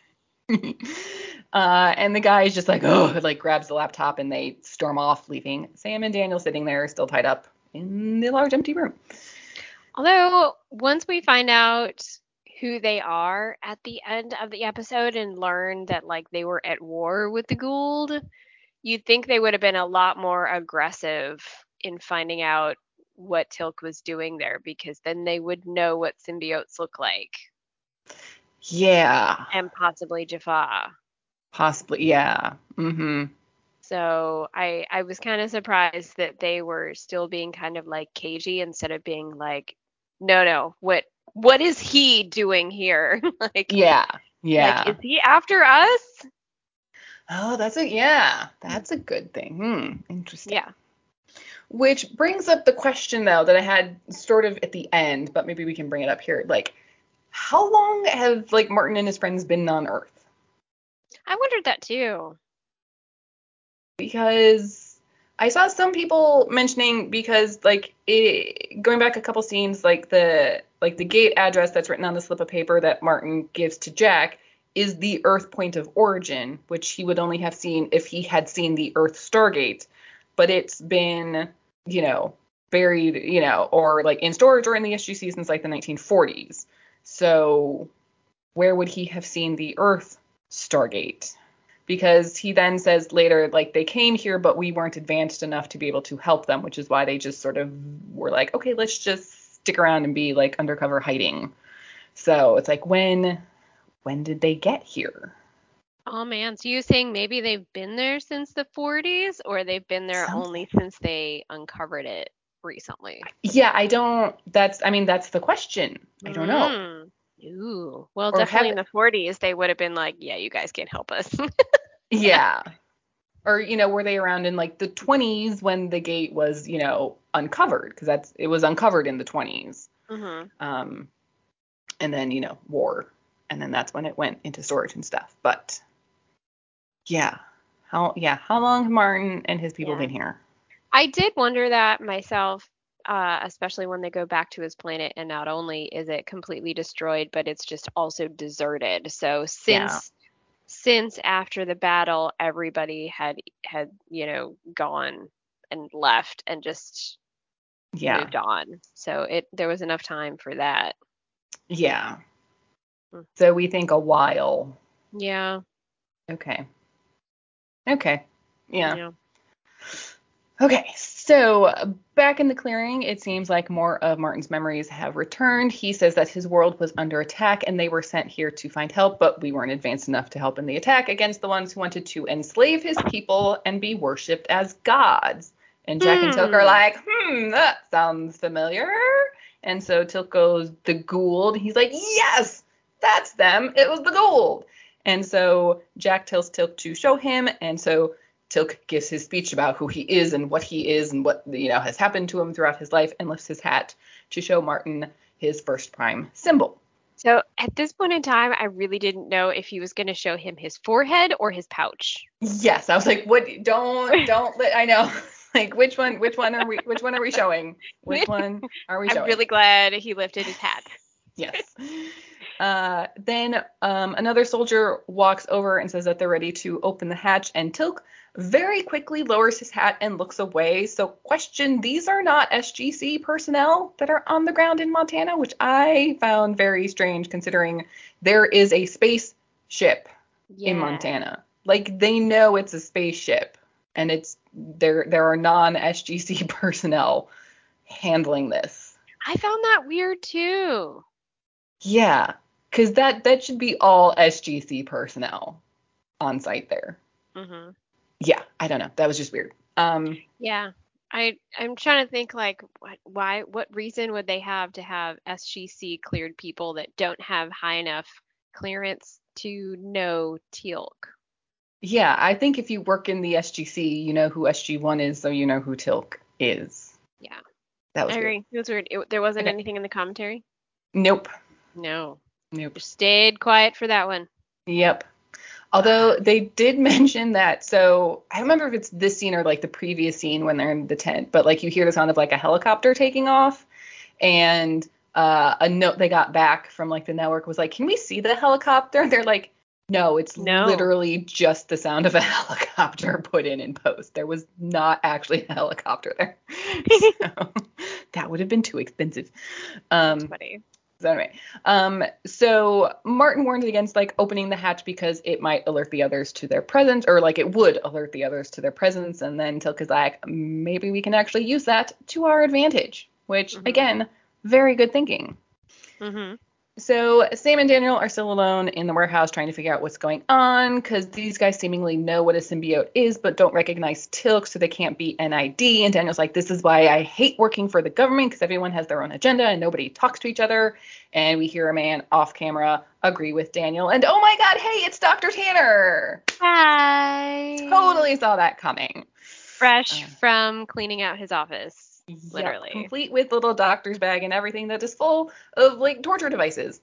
Speaker 2: uh, and the guy is just like, oh, like grabs the laptop and they storm off, leaving Sam and Daniel sitting there, still tied up in the large empty room.
Speaker 1: Although once we find out who they are at the end of the episode and learn that like they were at war with the Goa'uld, you'd think they would have been a lot more aggressive in finding out what Teal'c was doing there because then they would know what symbiotes look like
Speaker 2: Yeah,
Speaker 1: and possibly Jaffa.
Speaker 2: possibly. Yeah. Mm-hmm.
Speaker 1: So I I was kind of surprised that they were still being kind of like cagey instead of being like, no, no, what what is he doing here? like,
Speaker 2: Yeah. Yeah.
Speaker 1: like is he after us?
Speaker 2: oh, that's a yeah. That's a good thing. Hmm. Interesting.
Speaker 1: Yeah.
Speaker 2: Which brings up the question though that I had sort of at the end, but maybe we can bring it up here. Like, how long have like Martin and his friends been on Earth?
Speaker 1: I wondered that too.
Speaker 2: because I saw some people mentioning because like it, going back a couple scenes like the like the gate address that's written on the slip of paper that Martin gives to Jack is the Earth point of origin, which he would only have seen if he had seen the Earth Stargate, but it's been you know buried you know or like in storage or in the SGC since like the 1940s. So where would he have seen the Earth Stargate? because he then says later like they came here but we weren't advanced enough to be able to help them which is why they just sort of were like okay let's just stick around and be like undercover hiding so it's like when when did they get here?
Speaker 1: Oh man, so you saying maybe they've been there since the 40s or they've been there
Speaker 2: Something.
Speaker 1: only since they uncovered it recently?
Speaker 2: Yeah, I don't. That's. I mean, that's the question. I don't know.
Speaker 1: Mm. Ooh. Well,
Speaker 2: Or
Speaker 1: definitely
Speaker 2: have-
Speaker 1: in the 40s they would have been like, yeah, you guys can't help us.
Speaker 2: Yeah. Or you know, were they around in like the 20s when the gate was, you know, uncovered? Because that's it was uncovered in the 20s.
Speaker 1: mhm.
Speaker 2: Um, and then you know, war, and then that's when it went into storage and stuff. But yeah, how yeah, how long have Martin and his people
Speaker 1: Yeah.
Speaker 2: been here?
Speaker 1: I did wonder that myself, uh, especially when they go back to his planet, and not only is it completely destroyed, but it's just also deserted. So since
Speaker 2: Yeah.
Speaker 1: since after the battle, everybody had had you know gone and left and just
Speaker 2: Yeah,
Speaker 1: moved on. So it there was enough time for that.
Speaker 2: yeah.
Speaker 1: Hmm.
Speaker 2: So we think a while.
Speaker 1: Yeah.
Speaker 2: Okay. Okay. Yeah.
Speaker 1: Yeah.
Speaker 2: Okay, so back in the clearing, it seems like more of Martin's memories have returned. He says that his world was under attack and they were sent here to find help, but we weren't advanced enough to help in the attack against the ones who wanted to enslave his people and be worshipped as gods. And Jack and Teal'c are
Speaker 1: Hmm.
Speaker 2: like, hmm, that sounds familiar. And so Teal'c goes, the Goa'uld. He's like, yes, that's them. It was the Goa'uld. And so Jack tells Teal'c to show him. And so Teal'c gives his speech about who he is and what he is and what you know has happened to him throughout his life and lifts his hat to show Martin his first prime symbol.
Speaker 1: So at this point in time, I really didn't know if he was going to show him his forehead or his pouch.
Speaker 2: Yes, I was like, what? Don't don't. Let, I know. like which one? Which one are we? Which one are we showing? Which one are we showing?
Speaker 1: I'm really glad he lifted his hat.
Speaker 2: Yes. Uh, then um, another soldier walks over and says that they're ready to open the hatch, and Teal'c very quickly lowers his hat and looks away. So, question: These are not SGC personnel that are on the ground in Montana, which I found very strange, considering there is a spaceship
Speaker 1: Yeah.
Speaker 2: in Montana. Like they know it's a spaceship, and it's there. There are non-SGC personnel handling this.
Speaker 1: I found that weird too.
Speaker 2: Yeah, because that that should be all SGC personnel on site there.
Speaker 1: hmm
Speaker 2: Yeah, I don't know. That was just weird. Um,
Speaker 1: Yeah. I I'm trying to think like what why what reason would they have to have SGC cleared people that don't have high enough clearance to know Teal'c?
Speaker 2: yeah, I think if you work in the SGC, you know who SG1 is, so you know who Teal'c is.
Speaker 1: Yeah.
Speaker 2: That was
Speaker 1: I
Speaker 2: weird.
Speaker 1: agree. It was weird. It, there wasn't
Speaker 2: Okay.
Speaker 1: anything in the commentary.
Speaker 2: Nope.
Speaker 1: No.
Speaker 2: Nope.
Speaker 1: Just stayed quiet for that one.
Speaker 2: Yep. Although they did mention that, so I don't remember if it's this scene or like the previous scene when they're in the tent, but like you hear the sound of like a helicopter taking off, and uh, a note they got back from like the network was like, "Can we see the helicopter?" They're like, "No, it's
Speaker 1: No.
Speaker 2: literally just the sound of a helicopter put in in post. There was not actually a helicopter there, so that would have been too expensive." Um,
Speaker 1: That's funny.
Speaker 2: So anyway, um, so Martin warned against like opening the hatch because it might alert the others to their presence, or like it would alert the others to their presence. And then Teal'c is like, maybe we can actually use that to our advantage, which
Speaker 1: Mhm.
Speaker 2: again, very good thinking.
Speaker 1: hmm
Speaker 2: So Sam and Daniel are still alone in the warehouse trying to figure out what's going on because these guys seemingly know what a symbiote is but don't recognize Teal'c, so they can't be NID. And Daniel's like, this is why I hate working for the government because everyone has their own agenda and nobody talks to each other. And we hear a man off camera agree with Daniel. And oh my God, hey, it's Dr. Tanner.
Speaker 1: Hi.
Speaker 2: Totally saw that coming.
Speaker 1: Fresh
Speaker 2: Uh.
Speaker 1: from cleaning out his office. Literally.
Speaker 2: complete with little doctor's bag and everything that is full of like torture devices.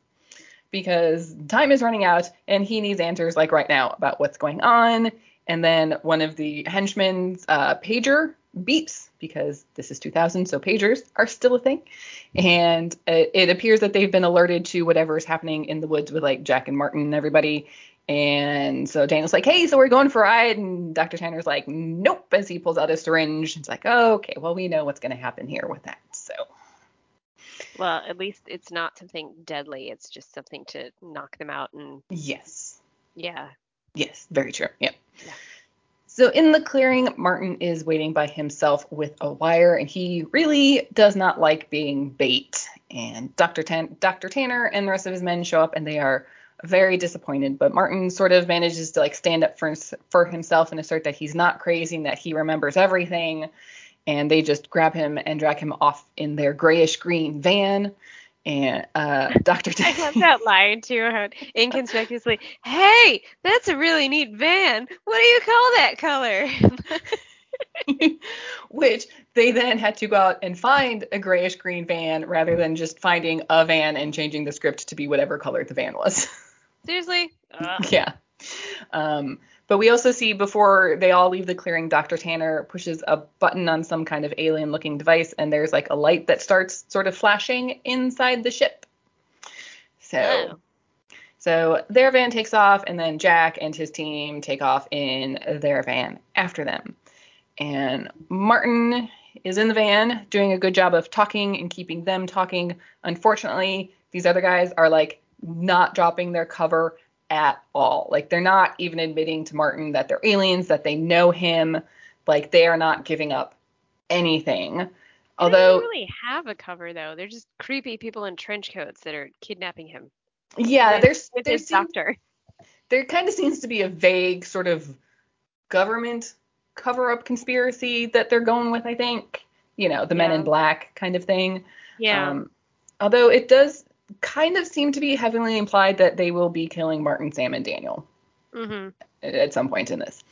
Speaker 2: Because time is running out and he needs answers like right now about what's going on. And then one of the henchmen's uh, pager beeps because this is 2000, so pagers are still a thing. And it, it appears that they've been alerted to whatever is happening in the woods with like Jack and Martin and everybody. And so Daniel's like, hey, so we're going for a ride. And Dr. Tanner's like, nope, as he pulls out a syringe. It's like, oh, okay, well, we know what's going to happen here with that. So,
Speaker 1: Well, at least it's not something deadly. It's just something to knock them out and
Speaker 2: yes,
Speaker 1: yeah.
Speaker 2: yes, very true. Yep.
Speaker 1: Yeah.
Speaker 2: So in the clearing, Martin is waiting by himself with a wire, and he really does not like being bait. And Dr. Tan- Dr. Tanner and the rest of his men show up, and they are very disappointed. But Martin sort of manages to like stand up for for himself and assert that he's not crazy and that he remembers everything. And they just grab him and drag him off in their grayish green van. And uh, Dr.
Speaker 1: I love that line too, how inconspicuously, hey, that's a really neat van. What do you call that color?
Speaker 2: Which they then had to go out and find a grayish green van rather than just finding a van and changing the script to be whatever color the van was.
Speaker 1: Seriously? Ugh.
Speaker 2: yeah. Um, but we also see before they all leave the clearing, Dr. Tanner pushes a button on some kind of alien looking device, and there's like a light that starts sort of flashing inside the ship. So.
Speaker 1: Oh.
Speaker 2: So their van takes off, and then Jack and his team take off in their van after them. And Martin is in the van doing a good job of talking and keeping them talking. Unfortunately, these other guys are like not dropping their cover at all. Like they're not even admitting to Martin that they're aliens, that they know him. Like they are not giving up anything.
Speaker 1: They
Speaker 2: Although
Speaker 1: don't really have a cover though. They're just creepy people in trench coats that are kidnapping him.
Speaker 2: yeah, there's
Speaker 1: with
Speaker 2: there seems,
Speaker 1: doctor.
Speaker 2: there kind of seems to be a vague sort of government cover up conspiracy that they're going with, I think. You know, the men in black kind of thing.
Speaker 1: Yeah.
Speaker 2: Um, although it does kind of seem to be heavily implied that they will be killing Martin, Sam, and Daniel
Speaker 1: hmm
Speaker 2: at some point in this.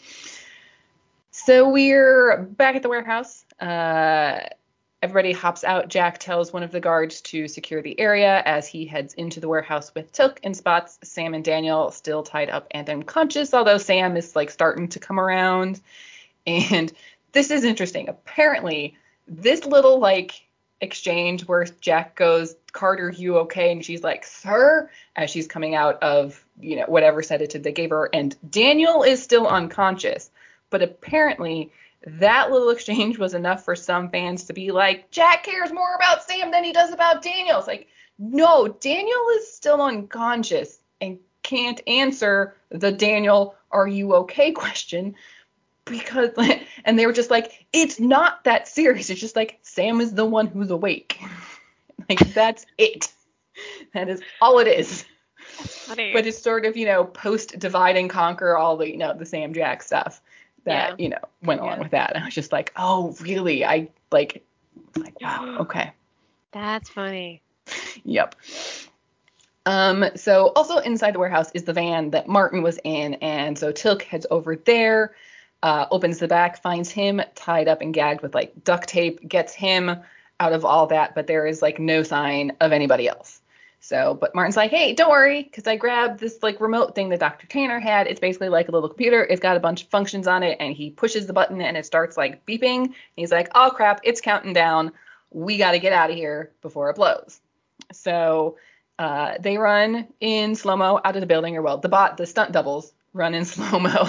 Speaker 2: So we're back at the warehouse. Uh, everybody hops out. Jack tells one of the guards to secure the area as he heads into the warehouse with Teal'c and spots Sam and Daniel still tied up and unconscious, although Sam is like starting to come around. And this is interesting. Apparently, this little like exchange where Jack goes, Carter, you okay? And she's like, Sir, as she's coming out of, you know, whatever sedative they gave her. And Daniel is still unconscious. But apparently, that little exchange was enough for some fans to be like, Jack cares more about Sam than he does about Daniel. It's like, no, Daniel is still unconscious and can't answer the Daniel, are you okay question because and they were just like it's not that serious it's just like sam is the one who's awake like that's it that is all it is
Speaker 1: Funny.
Speaker 2: but it's sort of you know post divide and conquer all the you know the sam jack stuff that
Speaker 1: Yeah.
Speaker 2: you know went along
Speaker 1: Yeah.
Speaker 2: with that and i was just like oh really i like like wow okay
Speaker 1: That's funny.
Speaker 2: Yep. Um, so also inside the warehouse is the van that Martin was in, and so Teal'c heads over there, uh, opens the back, finds him tied up and gagged with like duct tape, gets him out of all that, but there is like no sign of anybody else. So, but Martin's like, hey, don't worry, because I grabbed this like remote thing that Dr. Tanner had. It's basically like a little computer. It's got a bunch of functions on it, and he pushes the button and it starts like beeping. And he's like, oh crap, it's counting down. We got to get out of here before it blows. So uh, they run in slow mo out of the building, or well, the bot, the stunt doubles run in slow mo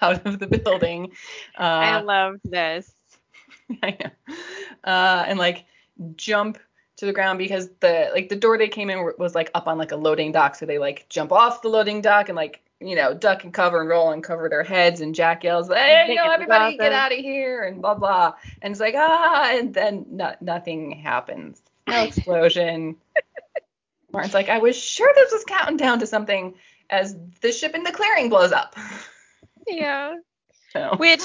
Speaker 2: out of the building.
Speaker 1: I
Speaker 2: Uh,
Speaker 1: loved this.
Speaker 2: I. Uh, and like jump to the ground because the like the door they came in was like up on like a loading dock, so they like jump off the loading dock and like you know duck and cover and roll and cover their heads. And Jack yells, "Hey, you know, everybody get out of here!" and blah blah. And it's like ah, and then no, nothing happens. No explosion. Martin's like, I was sure this was counting down to something as the ship in the clearing blows up.
Speaker 1: Yeah.
Speaker 2: So
Speaker 1: Which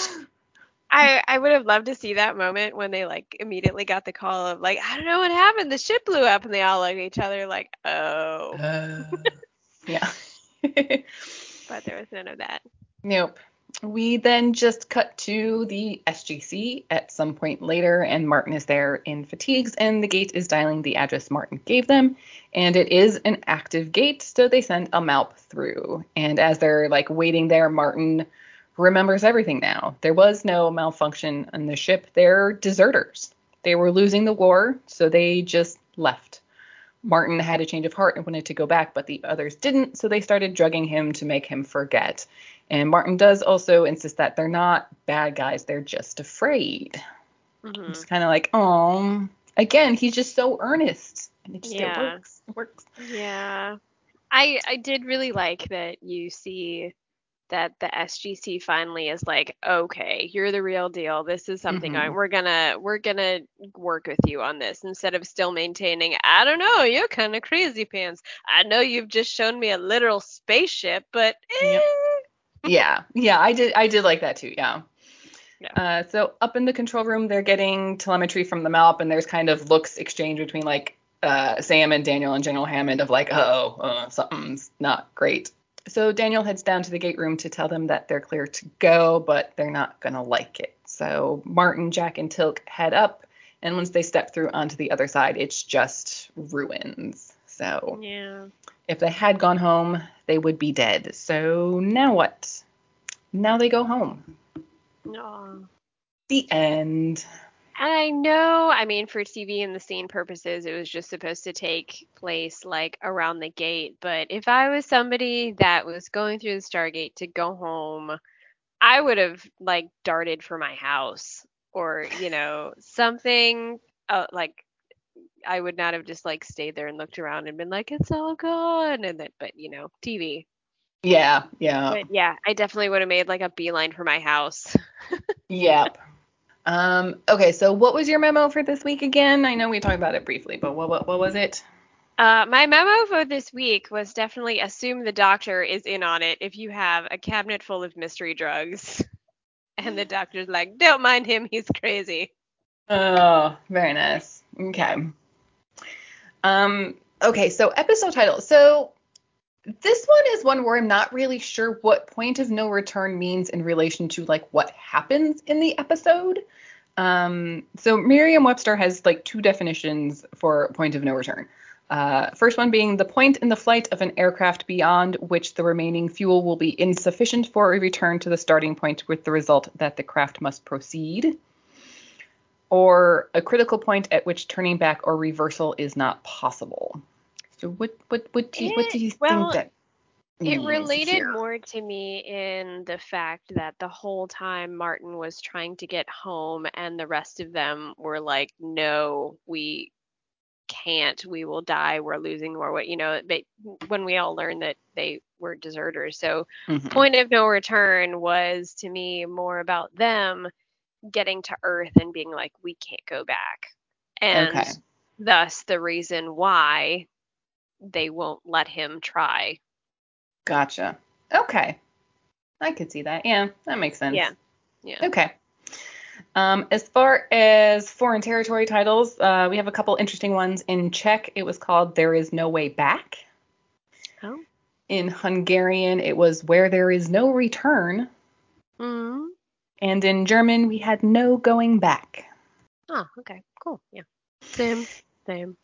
Speaker 1: I I would have loved to see that moment when they like immediately got the call of like I don't know what happened the ship blew up and they all looked at each other like oh
Speaker 2: uh, yeah.
Speaker 1: but there was none of that.
Speaker 2: Nope. We then just cut to the SGC at some point later, and Martin is there in fatigues, and the gate is dialing the address Martin gave them. And it is an active gate, so they send a MALP through. And as they're like waiting there, Martin remembers everything now. There was no malfunction on the ship, they're deserters. They were losing the war, so they just left. Martin had a change of heart and wanted to go back, but the others didn't, so they started drugging him to make him forget. And Martin does also insist that they're not bad guys, they're just afraid.
Speaker 1: Mhm.
Speaker 2: It's kind of like, oh, again, he's just so earnest. And it just it
Speaker 1: Yeah.
Speaker 2: works. It works.
Speaker 1: Yeah. I I did really like that you see that the SGC finally is like, okay, you're the real deal. This is something
Speaker 2: Mhm.
Speaker 1: I, we're gonna we're gonna work with you on this instead of still maintaining. I don't know, you're kind of crazy pants. I know you've just shown me a literal spaceship, but eh.
Speaker 2: Yep. yeah, yeah, I did I did like that too. Yeah.
Speaker 1: Yeah.
Speaker 2: Uh, so up in the control room, they're getting telemetry from the MALP, and there's kind of looks exchanged between like uh, Sam and Daniel and General Hammond of like, oh, uh, something's not great. So Daniel heads down to the gate room to tell them that they're clear to go, but they're not gonna like it. So Martin, Jack, and Teal'c head up, and once they step through onto the other side, it's just ruins. So
Speaker 1: yeah.
Speaker 2: if they had gone home, they would be dead. So now what? Now they go home.
Speaker 1: Aw.
Speaker 2: The end.
Speaker 1: And I know, I mean, for TV and the scene purposes, it was just supposed to take place like around the gate. But if I was somebody that was going through the Stargate to go home, I would have like darted for my house or, you know, something uh, like I would not have just like stayed there and looked around and been like, it's all gone. And then, but, you know, TV.
Speaker 2: Yeah, yeah,
Speaker 1: But yeah, I definitely would have made like a beeline for my house.
Speaker 2: yep. Um, okay, so what was your memo for this week again? I know we talked about it briefly, but what what, what was it?
Speaker 1: Uh, my memo for this week was definitely assume the doctor is in on it if you have a cabinet full of mystery drugs. And the doctor's like, don't mind him, he's crazy.
Speaker 2: Oh, very nice. Okay. Um, okay, so episode title. So this one is one where I'm not really sure what point of no return means in relation to like what happens in the episode. Um, so Merriam-Webster has like two definitions for point of no return. Uh, first one being the point in the flight of an aircraft beyond which the remaining fuel will be insufficient for a return to the starting point with the result that the craft must proceed or a critical point at which turning back or reversal is not possible. So what what what do you, what do you
Speaker 1: well,
Speaker 2: think that
Speaker 1: It related
Speaker 2: here?
Speaker 1: more to me in the fact that the whole time Martin was trying to get home and the rest of them were like, no, we can't, we will die, we're losing more weight. You know, they, when we all learned that they were deserters. So
Speaker 2: Mhm.
Speaker 1: point of no return was to me more about them getting to Earth and being like, we can't go back. And
Speaker 2: Okay.
Speaker 1: thus the reason why they won't let him try.
Speaker 2: Gotcha. Okay. I could see that. Yeah, that makes sense.
Speaker 1: Yeah. Yeah.
Speaker 2: Okay. Um, as far as foreign territory titles, uh, we have a couple interesting ones. In Czech, it was called There Is No Way Back.
Speaker 1: Oh.
Speaker 2: In Hungarian, it was Where There Is No Return.
Speaker 1: hmm
Speaker 2: And in German, we had No Going Back.
Speaker 1: Oh, okay. Cool. Yeah. Same. Same.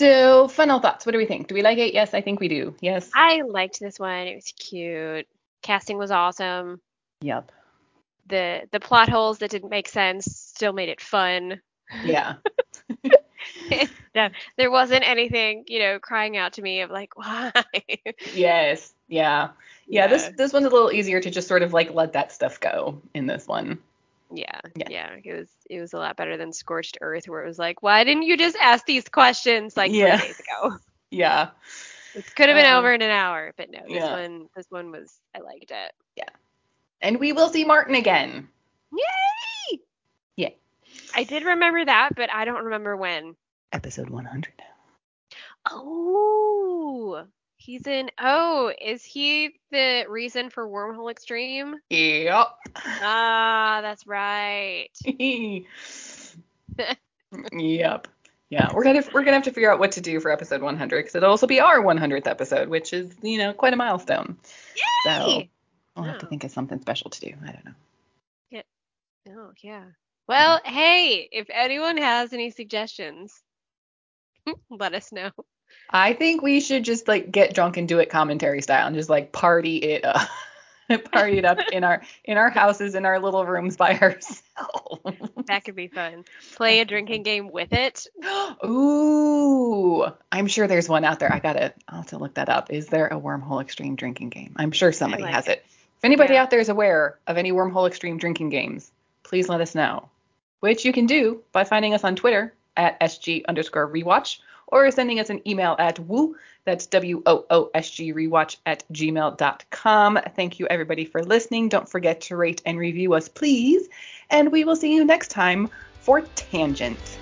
Speaker 2: So, final thoughts. What do we think? Do we like it? Yes, I think we do. Yes.
Speaker 1: I liked this one. It was cute. Casting was awesome.
Speaker 2: Yep.
Speaker 1: The the plot holes that didn't make sense still made it fun.
Speaker 2: Yeah.
Speaker 1: No, there wasn't anything, you know, crying out to me of like, why?
Speaker 2: yes. Yeah. Yeah. This this one's a little easier to just sort of like let that stuff go in this one.
Speaker 1: Yeah,
Speaker 2: Yeah.
Speaker 1: yeah, It was it was a lot better than Scorched Earth, where it was like, why didn't you just ask these questions like
Speaker 2: Yeah.
Speaker 1: three days ago?
Speaker 2: Yeah.
Speaker 1: It could have been
Speaker 2: Um,
Speaker 1: over in an hour, but no, this
Speaker 2: yeah.
Speaker 1: one this one was I liked it. Yeah.
Speaker 2: And we will see Martin again.
Speaker 1: Yay!
Speaker 2: Yeah.
Speaker 1: I did remember that, but I don't remember when.
Speaker 2: Episode 100.
Speaker 1: Oh, he's in. Oh, is he the reason for Wormhole X-Treme?
Speaker 2: Yep.
Speaker 1: Ah, that's right.
Speaker 2: yep. Yeah, we're gonna we're gonna have to figure out what to do for episode 100 because it'll also be our 100th episode, which is you know quite a milestone. So
Speaker 1: Yay!
Speaker 2: we'll have to
Speaker 1: Oh.
Speaker 2: think of something special to do. I don't know. Yeah.
Speaker 1: Oh, yeah. Well, hey, if anyone has any suggestions, let us know.
Speaker 2: I think we should just like get drunk and do it commentary style and just like party it up. party it up in our in our houses in our little rooms by ourselves.
Speaker 1: That could be fun. Play a drinking game with it.
Speaker 2: Ooh, I'm sure there's one out there. I gotta, I'll have to look that up. Is there a Wormhole X-Treme drinking game? I'm sure somebody
Speaker 1: like
Speaker 2: has
Speaker 1: it.
Speaker 2: it. If anybody
Speaker 1: Yeah.
Speaker 2: out there is aware of any Wormhole X-Treme drinking games, please let us know. Which you can do by finding us on Twitter at SG underscore rewatch or sending us an email at woo, that's W-O-O-S-G rewatch at gmail.com. Thank you everybody for listening. Don't forget to rate and review us, please. And we will see you next time for Tangent.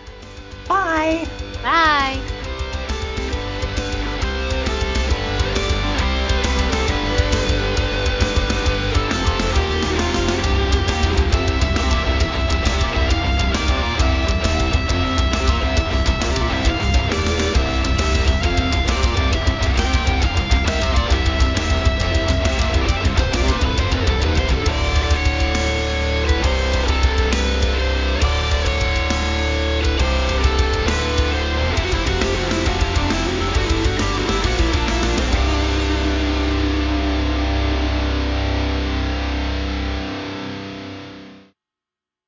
Speaker 2: Bye.
Speaker 1: Bye.